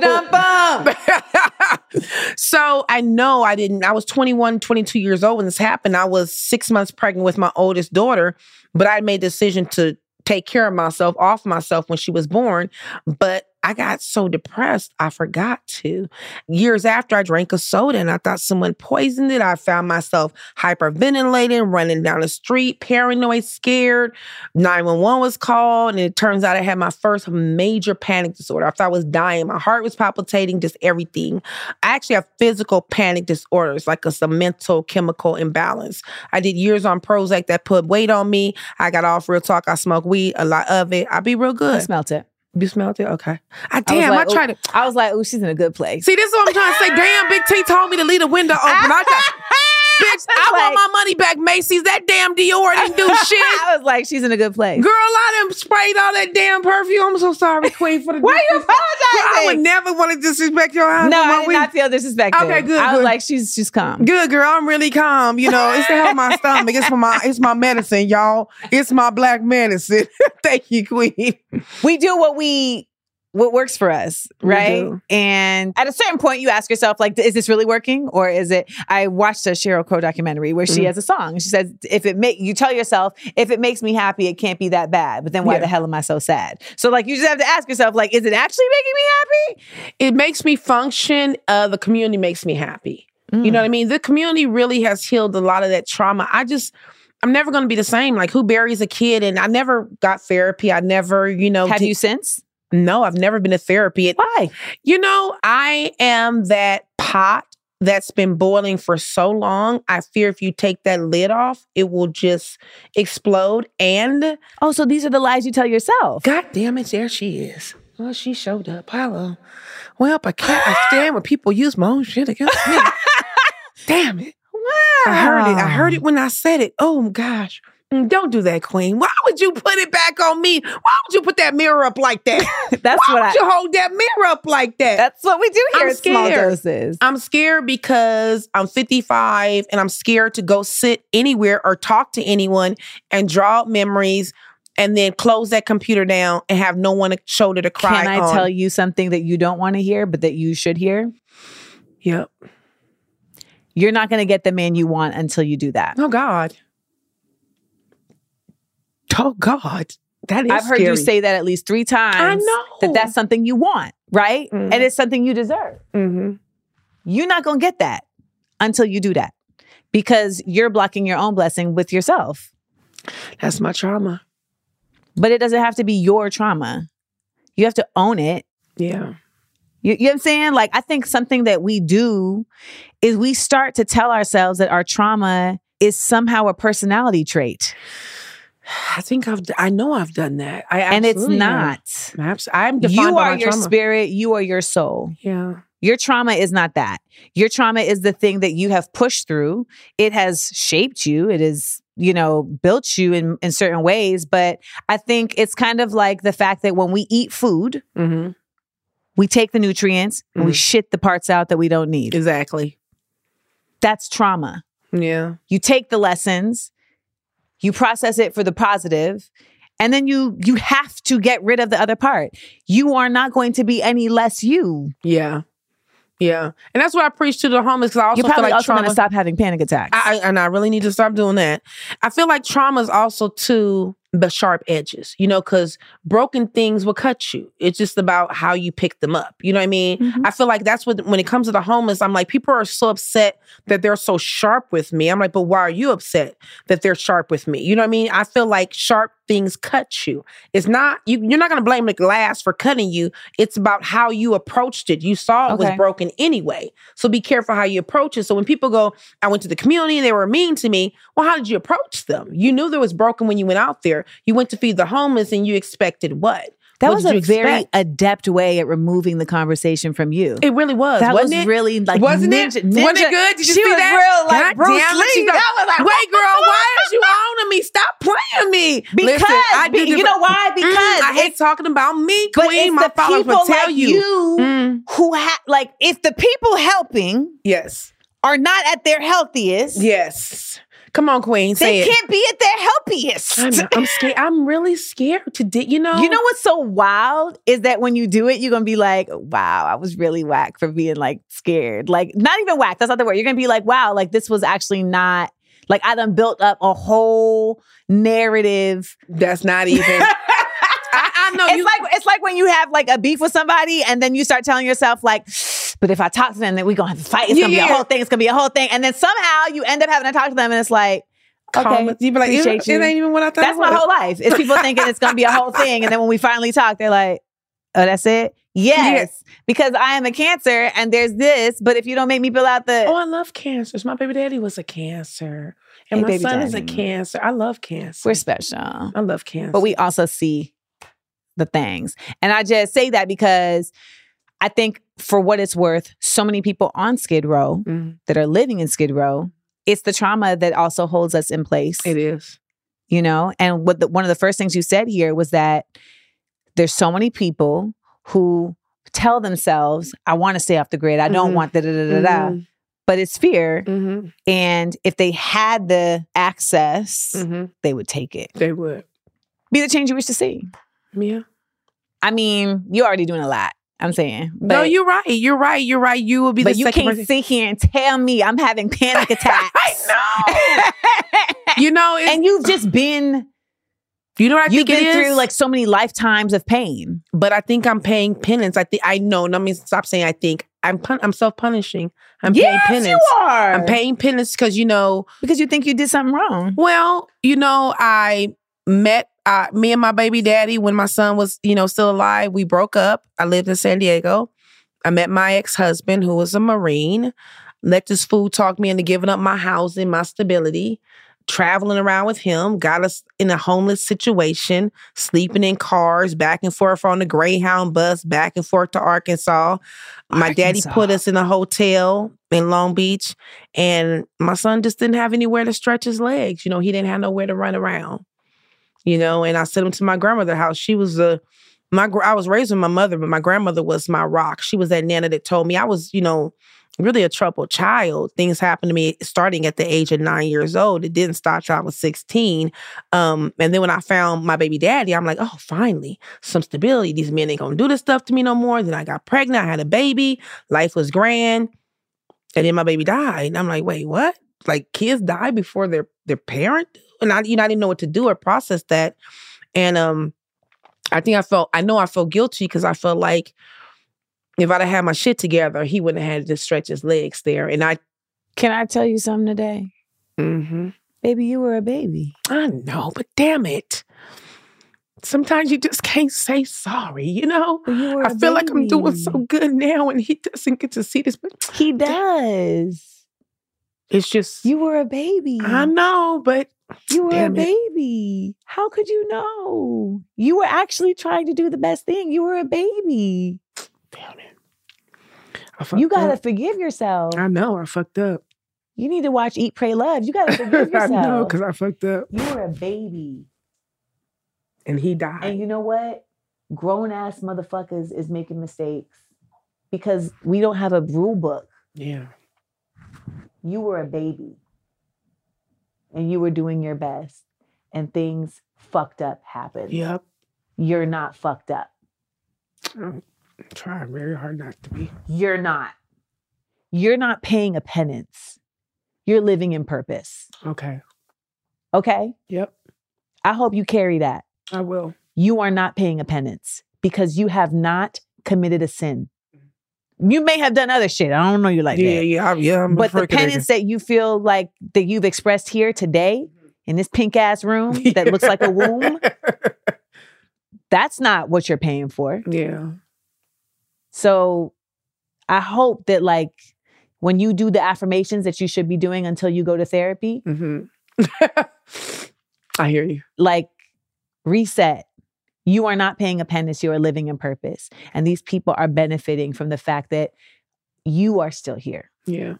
S3: so I know I didn't I was 21, 22 years old when this happened. I was 6 months pregnant with my oldest daughter, but I made the decision to take care of myself off myself when she was born, but I got so depressed, I forgot to. Years after, I drank a soda and I thought someone poisoned it. I found myself hyperventilating, running down the street, paranoid, scared. 911 was called, and it turns out I had my first major panic disorder. I thought I was dying. My heart was palpitating, just everything. I actually have physical panic disorders, like a, a mental chemical imbalance. I did years on Prozac that put weight on me. I got off real talk. I smoke weed, a lot of it. I be real good.
S1: I smelt it.
S3: You smelled it? Okay. I
S1: I
S3: damn, I,
S1: like,
S3: tried
S1: ooh-
S3: to.
S1: I was like, oh, she's in a good place.
S3: See, this is what I'm trying to say. Damn, Big T told me to leave the window open. I got, bitch, I
S1: like-
S3: want my money back, Macy's. That damn Dior didn't do shit.
S1: I was like, she's in a good place.
S3: Girl, I done sprayed all that damn perfume. I'm so sorry, Queen, for the
S1: Why you
S3: disrespect. I would never want to disrespect your house.
S1: No, I did
S3: weed.
S1: not feel disrespected.
S3: Okay, good,
S1: I was
S3: good.
S1: like, she's she's calm.
S3: Good girl, I'm really calm. You know, it's to help my stomach. It's for my it's my medicine, y'all. It's my black medicine. Thank you, Queen.
S1: We do what we what works for us, right? And at a certain point, you ask yourself, like, is this really working, or is it? I watched a Sheryl Crow documentary where she
S3: Mhm.
S1: has a song. She says, "If it make you tell yourself, if it makes me happy, it can't be that bad. But then why
S3: Yeah.
S1: the hell am I so sad? So like, you just have to ask yourself, like, is it actually making me happy?
S3: It makes me function. Uh, the community makes me happy. You
S1: Mm.
S3: know what I mean? The community really has healed a lot of that trauma. I just, I'm never going to be the same. Like, who buries a kid? And I never got therapy. I never, you know,
S1: Have
S3: did-
S1: you since?
S3: No, I've never been to therapy. It,
S1: Why?
S3: you know, I am that pot that's been boiling for so long. I fear if you take that lid off, it will just explode. And
S1: Oh, so these are the lies you tell yourself.
S3: God damn it, there she is. Well, she showed up. Hello. Well, I can't I stand when people use my own shit against me. damn it. Wow. I heard it. I heard it when I said it. Oh gosh. Mm, Don't do that, Queen. Why would you put it back on me? Why would you put that mirror up like that?
S1: That's
S3: Why
S1: what
S3: would
S1: I.
S3: you hold that mirror up like that?
S1: That's what we do here
S3: I'm scared.
S1: Doses.
S3: I'm scared because I'm 55 and I'm scared to go sit anywhere or talk to anyone and draw memories and then close that computer down and have no one shoulder to cry
S1: Can I
S3: on.
S1: tell you something that you don't want to hear, but that you should hear?
S3: Yep.
S1: You're not going to get the man you want until you do that.
S3: Oh God. Oh God. That is
S1: I've heard you say that at least three times.
S3: I know.
S1: that that's something you want, right?
S3: Mhm.
S1: And it's something you deserve.
S3: Mhm.
S1: You're not going to get that until you do that because you're blocking your own blessing with yourself.
S3: That's my trauma.
S1: But it doesn't have to be your trauma. You have to own it.
S3: Yeah.
S1: You, you know what I'm saying? Like, I think something that we do is we start to tell ourselves that our trauma is somehow a personality trait.
S3: I think I've I know I've done that. I
S1: and it's not.
S3: Abs- I'm
S1: You are your
S3: trauma.
S1: spirit, you are your soul.
S3: Yeah.
S1: Your trauma is not that. Your trauma is the thing that you have pushed through. It has shaped you. It has, you know, built you in, in certain ways. But I think it's kind of like the fact that when we eat food,
S3: Mm-hmm.
S1: we take the nutrients and we
S3: Mhm.
S1: shit the parts out that we don't need.
S3: Exactly.
S1: That's trauma.
S3: Yeah.
S1: You take the lessons, you process it for the positive, and then you you have to get rid of the other part. You are not going to be any less you.
S3: Yeah. Yeah. And that's what I preach to the homeless because I also
S1: You're
S3: feel
S1: probably
S3: like
S1: also
S3: trauma.
S1: to stop having panic attacks.
S3: I, I- and I really need to stop doing that. I feel like trauma is also too the sharp edges, you know, because broken things will cut you. It's just about how you pick them up. You know what I mean?
S1: Mhm.
S3: I feel like that's what when it comes to the homeless, I'm like, people are so upset that they're so sharp with me. I'm like, but why are you upset that they're sharp with me? You know what I mean? I feel like sharp things cut you. It's not you. You're not gonna blame the glass for cutting you. It's about how you approached it. You saw it was broken anyway. So be careful how you approach it. So when people go, I went to the community and they were mean to me. Well, how did you approach them? You knew there was broken when you went out there. You went to feed the homeless and you expected what?
S1: That
S3: What
S1: was a very
S3: expect?
S1: adept way at removing the conversation from you.
S3: It really was.
S1: that
S3: wasn't
S1: was
S3: it?
S1: really like
S3: Wasn't
S1: ninja,
S3: it? Wasn't it good? Did you
S1: she
S3: see
S1: was
S3: that?
S1: real like
S3: God
S1: Bruce
S3: damn
S1: Lee.
S3: like,
S1: That was like,
S3: Wait, girl, why is you owning me? Stop playing me.
S1: because
S3: Listen, I
S1: be-
S3: do
S1: you know why? Because
S3: Mm, I hate talking about me,
S1: but
S3: queen.
S1: it's
S3: My
S1: the
S3: followers
S1: people
S3: will tell
S1: like
S3: you.
S1: you
S3: Mm,
S1: who have like if the people helping
S3: yes.
S1: are not at their healthiest,
S3: Yes. Come on, Queen. Say
S1: they
S3: it.
S1: can't be at their healthiest.
S3: I'm, I'm scared. I'm really scared to di- you know.
S1: You know what's so wild is that when you do it, you're gonna be like, wow, I was really whack for being like scared. Like, not even whack, that's not the word. You're gonna be like, wow, like this was actually not like I done built up a whole narrative.
S3: That's not even. I, I know
S1: It's
S3: you.
S1: like it's like when you have like a beef with somebody and then you start telling yourself, like, but if I talk to them, then we're gonna have to fight. It's
S3: Yeah,
S1: gonna be
S3: yeah.
S1: a whole thing, it's gonna be a whole thing. And then somehow you end up having to talk to them and it's like, okay,
S3: you be like, it,
S1: appreciate
S3: it
S1: you.
S3: ain't even what I thought.
S1: That's my whole life. It's people thinking it's gonna be a whole thing, and then when we finally talk, they're like, "Oh, that's it." Yes, because I am a cancer, and there's this. But if you don't make me fill out the,
S3: Oh, I love cancers. My baby daddy was a cancer, and
S1: Hey,
S3: my son is a cancer. I love cancer.
S1: we're special,
S3: I love cancer.
S1: but we also see the things, and I just say that because I think, for what it's worth, so many people on Skid Row
S3: Mhm.
S1: that are living in Skid Row, it's the trauma that also holds us in place.
S3: It is.
S1: you know and what the, one of the first things you said here was that there's so many people who tell themselves i want to stay off the grid i don't
S3: Mhm.
S1: want da da da da da
S3: Mhm.
S1: but it's fear
S3: Mhm.
S1: and if they had the access they would take it
S3: They would.
S1: be the change you wish to see
S3: Yeah.
S1: i mean you're already doing a lot i'm saying
S3: no, you're right. You're right. You're right. You will be
S1: but you can't
S3: person.
S1: sit here and tell me i'm having panic attacks
S3: I know. you know,
S1: and you've just been
S3: you know what I
S1: you've
S3: think it
S1: been through like so many lifetimes of pain
S3: but I think I'm paying penance. I think I know. Let me stop saying I think. I'm pun- I'm self punishing. I'm paying
S1: yes,
S3: penance.
S1: you are.
S3: I'm paying penance because you know.
S1: because you think you did something wrong.
S3: Well, you know, I met uh, me and my baby daddy when my son was, you know, still alive. We broke up. I lived in San Diego. I met my ex husband, who was a Marine. Let this fool talk me into giving up my housing, my stability. Traveling around with him, got us in a homeless situation, sleeping in cars, back and forth on the Greyhound bus, back and forth to Arkansas. My daddy put us in a hotel in Long Beach, and my son just didn't have anywhere to stretch his legs. You know, he didn't have nowhere to run around. You know, and I sent him to my grandmother's house. She was a my I was raised with my mother, but my grandmother was my rock. She was that nana that told me I was, you know, really a troubled child. Things happened to me starting at the age of nine years old. It didn't stop till I was 16. Um, and then when I found my baby daddy, I'm like, oh, finally, some stability. These men ain't gonna do this stuff to me no more. Then I got pregnant, I had a baby, life was grand. And then my baby died. And I'm like, wait, what? Like kids die before their their parent? And I, you know, I didn't know what to do or process that. And um, I think I felt, I know I felt guilty because I felt like if I'd have had my shit together, he wouldn't have had to stretch his legs there. And I,
S1: Can I tell you something today?
S3: mm-hmm.
S1: Baby, you were a baby.
S3: I know, but damn it. Sometimes you just can't say sorry, you know?
S1: You
S3: I feel like I'm doing so good now and he doesn't get to see this, but
S1: He does.
S3: it's just,
S1: You were a baby.
S3: I know, but
S1: You were
S3: Damn
S1: a
S3: it.
S1: baby. How could you know? You were actually trying to do the best thing. You were a baby.
S3: damn it. I
S1: You got to forgive yourself.
S3: I know, I fucked up.
S1: You need to watch Eat, Pray, Love. You got to forgive
S3: I
S1: yourself.
S3: know, because I fucked up.
S1: you were a baby.
S3: And he died.
S1: And you know what? Grown ass motherfuckers is making mistakes because we don't have a rule book.
S3: yeah.
S1: You were a baby and you were doing your best, and things fucked up happened.
S3: Yep.
S1: You're not fucked up.
S3: I'm trying very hard not to be.
S1: You're not. You're not paying a penance. You're living in purpose.
S3: Okay.
S1: Okay?
S3: Yep.
S1: I hope you carry that.
S3: I will.
S1: You are not paying a penance because you have not committed a sin. You may have done other shit. I don't know you like
S3: yeah,
S1: that.
S3: yeah, yeah. I'm
S1: but the penance that you feel like that you've expressed here today in this pink ass room that looks like a womb, that's not what you're paying for.
S3: yeah.
S1: So I hope that like when you do the affirmations that you should be doing until you go to therapy,
S3: hmm I hear you.
S1: like reset. You are not paying a penance, you are living in purpose. And these people are benefiting from the fact that you are still here.
S3: Yeah.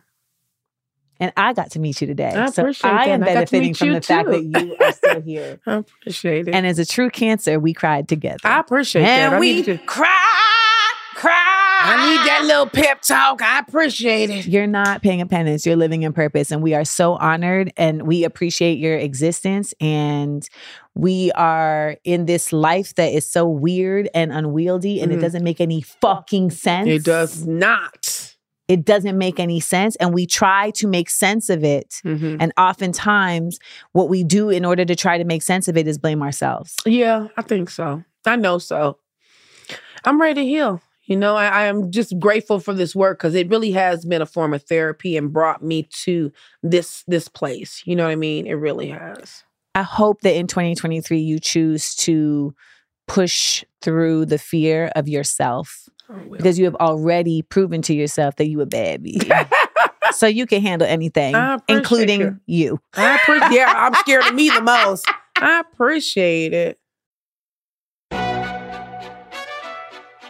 S1: And I got to meet you today.
S3: I
S1: so I am
S3: I to
S1: benefiting
S3: meet
S1: from the fact that you are still here.
S3: I appreciate it.
S1: and as a true cancer, we cried together.
S3: I appreciate it.
S1: and
S3: that. I
S1: we cried, cried,
S3: I need that little pep talk. I appreciate it.
S1: You're not paying a penance. You're living in purpose. And we are so honored and we appreciate your existence. And we are in this life that is so weird and unwieldy and it
S3: Mhm.
S1: doesn't make any fucking sense.
S3: It does not.
S1: It doesn't make any sense. And we try to make sense of it.
S3: Mhm.
S1: And oftentimes, what we do in order to try to make sense of it is blame ourselves.
S3: Yeah, I think so. I know so. I'm ready to heal. You know, I, I am just grateful for this work because it really has been a form of therapy and brought me to this this place. You know what I mean? It really has.
S1: I hope that in 2023, you choose to push through the fear of yourself because you have already proven to yourself that you a bad bitch. so you can handle anything, including
S3: you.
S1: you.
S3: I appreciate. Yeah, I'm scared of me the most. I appreciate it.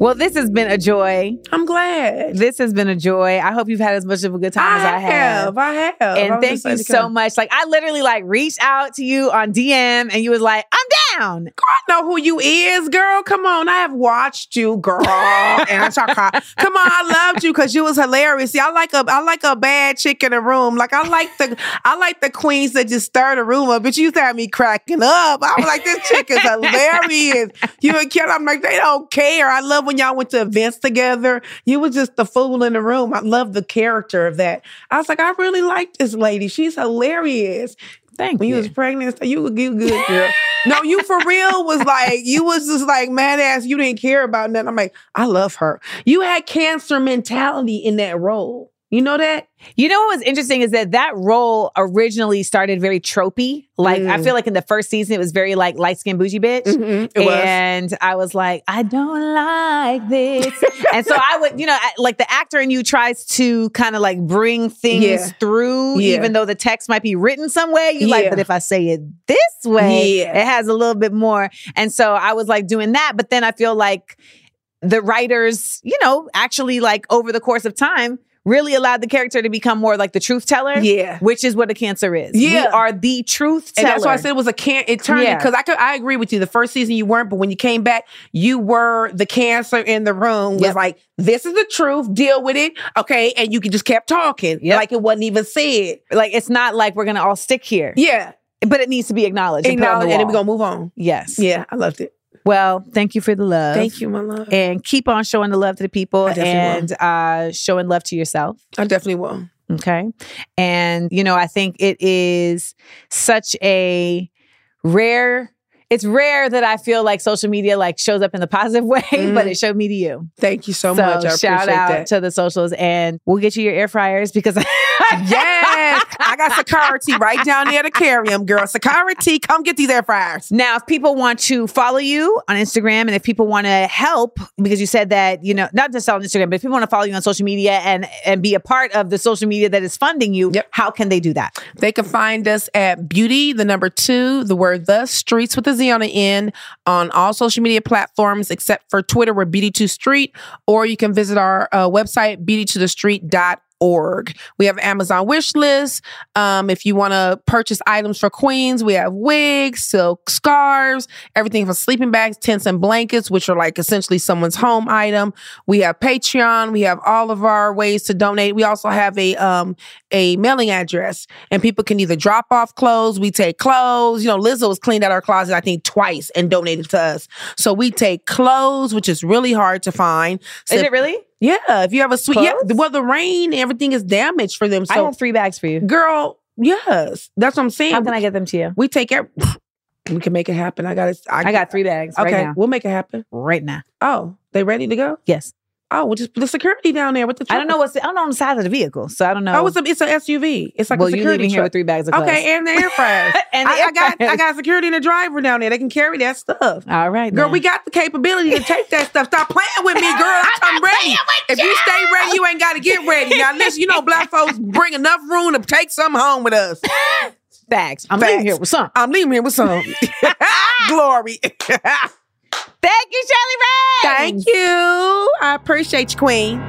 S1: Well, this has been a joy.
S3: I'm glad.
S1: This has been a joy. I hope you've had as much of a good time as I have.
S3: I have. I
S1: And thank you so much. Like I literally like reached out to you on DM and you was like, I'm down.
S3: I know who you is, girl. Come on, I have watched you, girl. and I talk. Come on, I loved you because you was hilarious. See, I like a, I like a bad chick in a room. Like I like the, I like the queens that just stir the room up. But you used to have me cracking up. I was like, this chick is hilarious. You and Ken, I'm like, they don't care. I love when y'all went to events together. You was just the fool in the room. I love the character of that. I was like, I really like this lady. She's hilarious.
S1: Thank
S3: When you
S1: you.
S3: was pregnant, you were you good, girl. no, you for real was like you was just like mad ass. You didn't care about nothing. I'm like, I love her. You had cancer mentality in that role. You know that?
S1: You know what was interesting is that that role originally started very tropey. Like I
S3: Mm.
S1: feel like in the first season it was very like light skinned bougie bitch.
S3: It was.
S1: and I was like, I don't like this. and so I would, you know, I- like the actor in you tries to kind of like bring things
S3: Yeah.
S1: through,
S3: Yeah.
S1: even though the text might be written some way. You like, but if I say it this way,
S3: Yeah.
S1: it has a little bit more. And so I was like doing that. But then I feel like the writers, you know, actually like over the course of time, really allowed the character to become more like the truth teller.
S3: Yeah.
S1: Which is what a cancer is. We
S3: Yeah.
S1: are the truth
S3: And
S1: teller.
S3: that's why I said it was a can it turned
S1: Yeah.
S3: because I could I agree with you. The first season you weren't, but when you came back, you were the cancer in the room. Was
S1: Yep.
S3: like, this is the truth, deal with it. Okay. And you could just kept talking.
S1: Yep.
S3: Like it wasn't even said.
S1: like it's not like we're gonna all stick here.
S3: Yeah.
S1: But it needs to be acknowledged. and put on the
S3: Acknowledge, and then we're gonna move on.
S1: Yes.
S3: Yeah, I loved it.
S1: Well, thank you for the love.
S3: Thank you, my love.
S1: And keep on showing the love to the people and uh, showing love to yourself.
S3: I definitely will.
S1: Okay. And, you know, I think it is such a rare, it's rare that I feel like social media like shows up in the positive way, but it showed me to you.
S3: Thank you so, much. I
S1: shout out
S3: that.
S1: to the socials and we'll get you your air fryers because
S3: yes, I got security right down there to carry them, girl. Security, come get these air fryers.
S1: Now, if people want to follow you on Instagram and if people want to help, because you said that, you know, not just on Instagram, but if people want to follow you on social media and and be a part of the social media that is funding you,
S3: Yep.
S1: how can they do that?
S3: They can find us at beauty, the number two, the word the streets with a Z on the end on all social media platforms except for Twitter, we're beauty2 street, or you can visit our uh, website, beautytothestreet.org. Org. We have Amazon wish list. Um, if you want to purchase items for queens, we have wigs, silk scarves, everything from sleeping bags, tents, and blankets, which are like essentially someone's home item. We have Patreon. We have all of our ways to donate. We also have a um a mailing address, and people can either drop off clothes. We take clothes. You know, Lizzo was cleaned out our closet I think twice and donated to us. So we take clothes, which is really hard to find. So
S1: Is it really?
S3: Yeah, if you have a sweet, yeah, well, the rain, everything is damaged for them.
S1: I have three bags for you.
S3: girl, yes, that's what I'm saying.
S1: How can I get them to you?
S3: We take every, We can make it happen. I got it.
S1: I got three bags
S3: Okay,
S1: right now.
S3: we'll make it happen.
S1: Right now.
S3: Oh, they ready to go?
S1: Yes.
S3: Oh, well, just put the security down there with the.
S1: I don't know
S3: truck.
S1: what's I don't know the size of the vehicle, so I don't know.
S3: Oh, it's a it's an SUV. It's like
S1: well,
S3: a
S1: you
S3: security
S1: leaving here
S3: truck.
S1: with three bags of clothes.
S3: okay, and the air fryer.
S1: And
S3: I,
S1: air
S3: I got. I got security and a driver down there. They can carry that stuff.
S1: All right,
S3: Girl,
S1: now.
S3: we got the capability to take that stuff. Stop playing with me, girl. I'm ready. If you stay ready, you ain't got to get ready. Now, listen, you know, black folks bring enough room to take something home with us.
S1: bags. I'm
S3: Facts.
S1: leaving here with some.
S3: I'm leaving here with some glory.
S1: Thank you, Shirley Ray.
S3: Thank you. I appreciate you, Queen.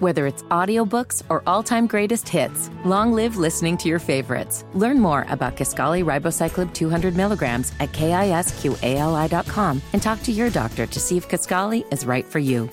S5: Whether it's audiobooks or all-time greatest hits, long live listening to your favorites. Learn more about Kisqali Ribociclib 200 milligrams at kisqali.com and talk to your doctor to see if Kisqali is right for you.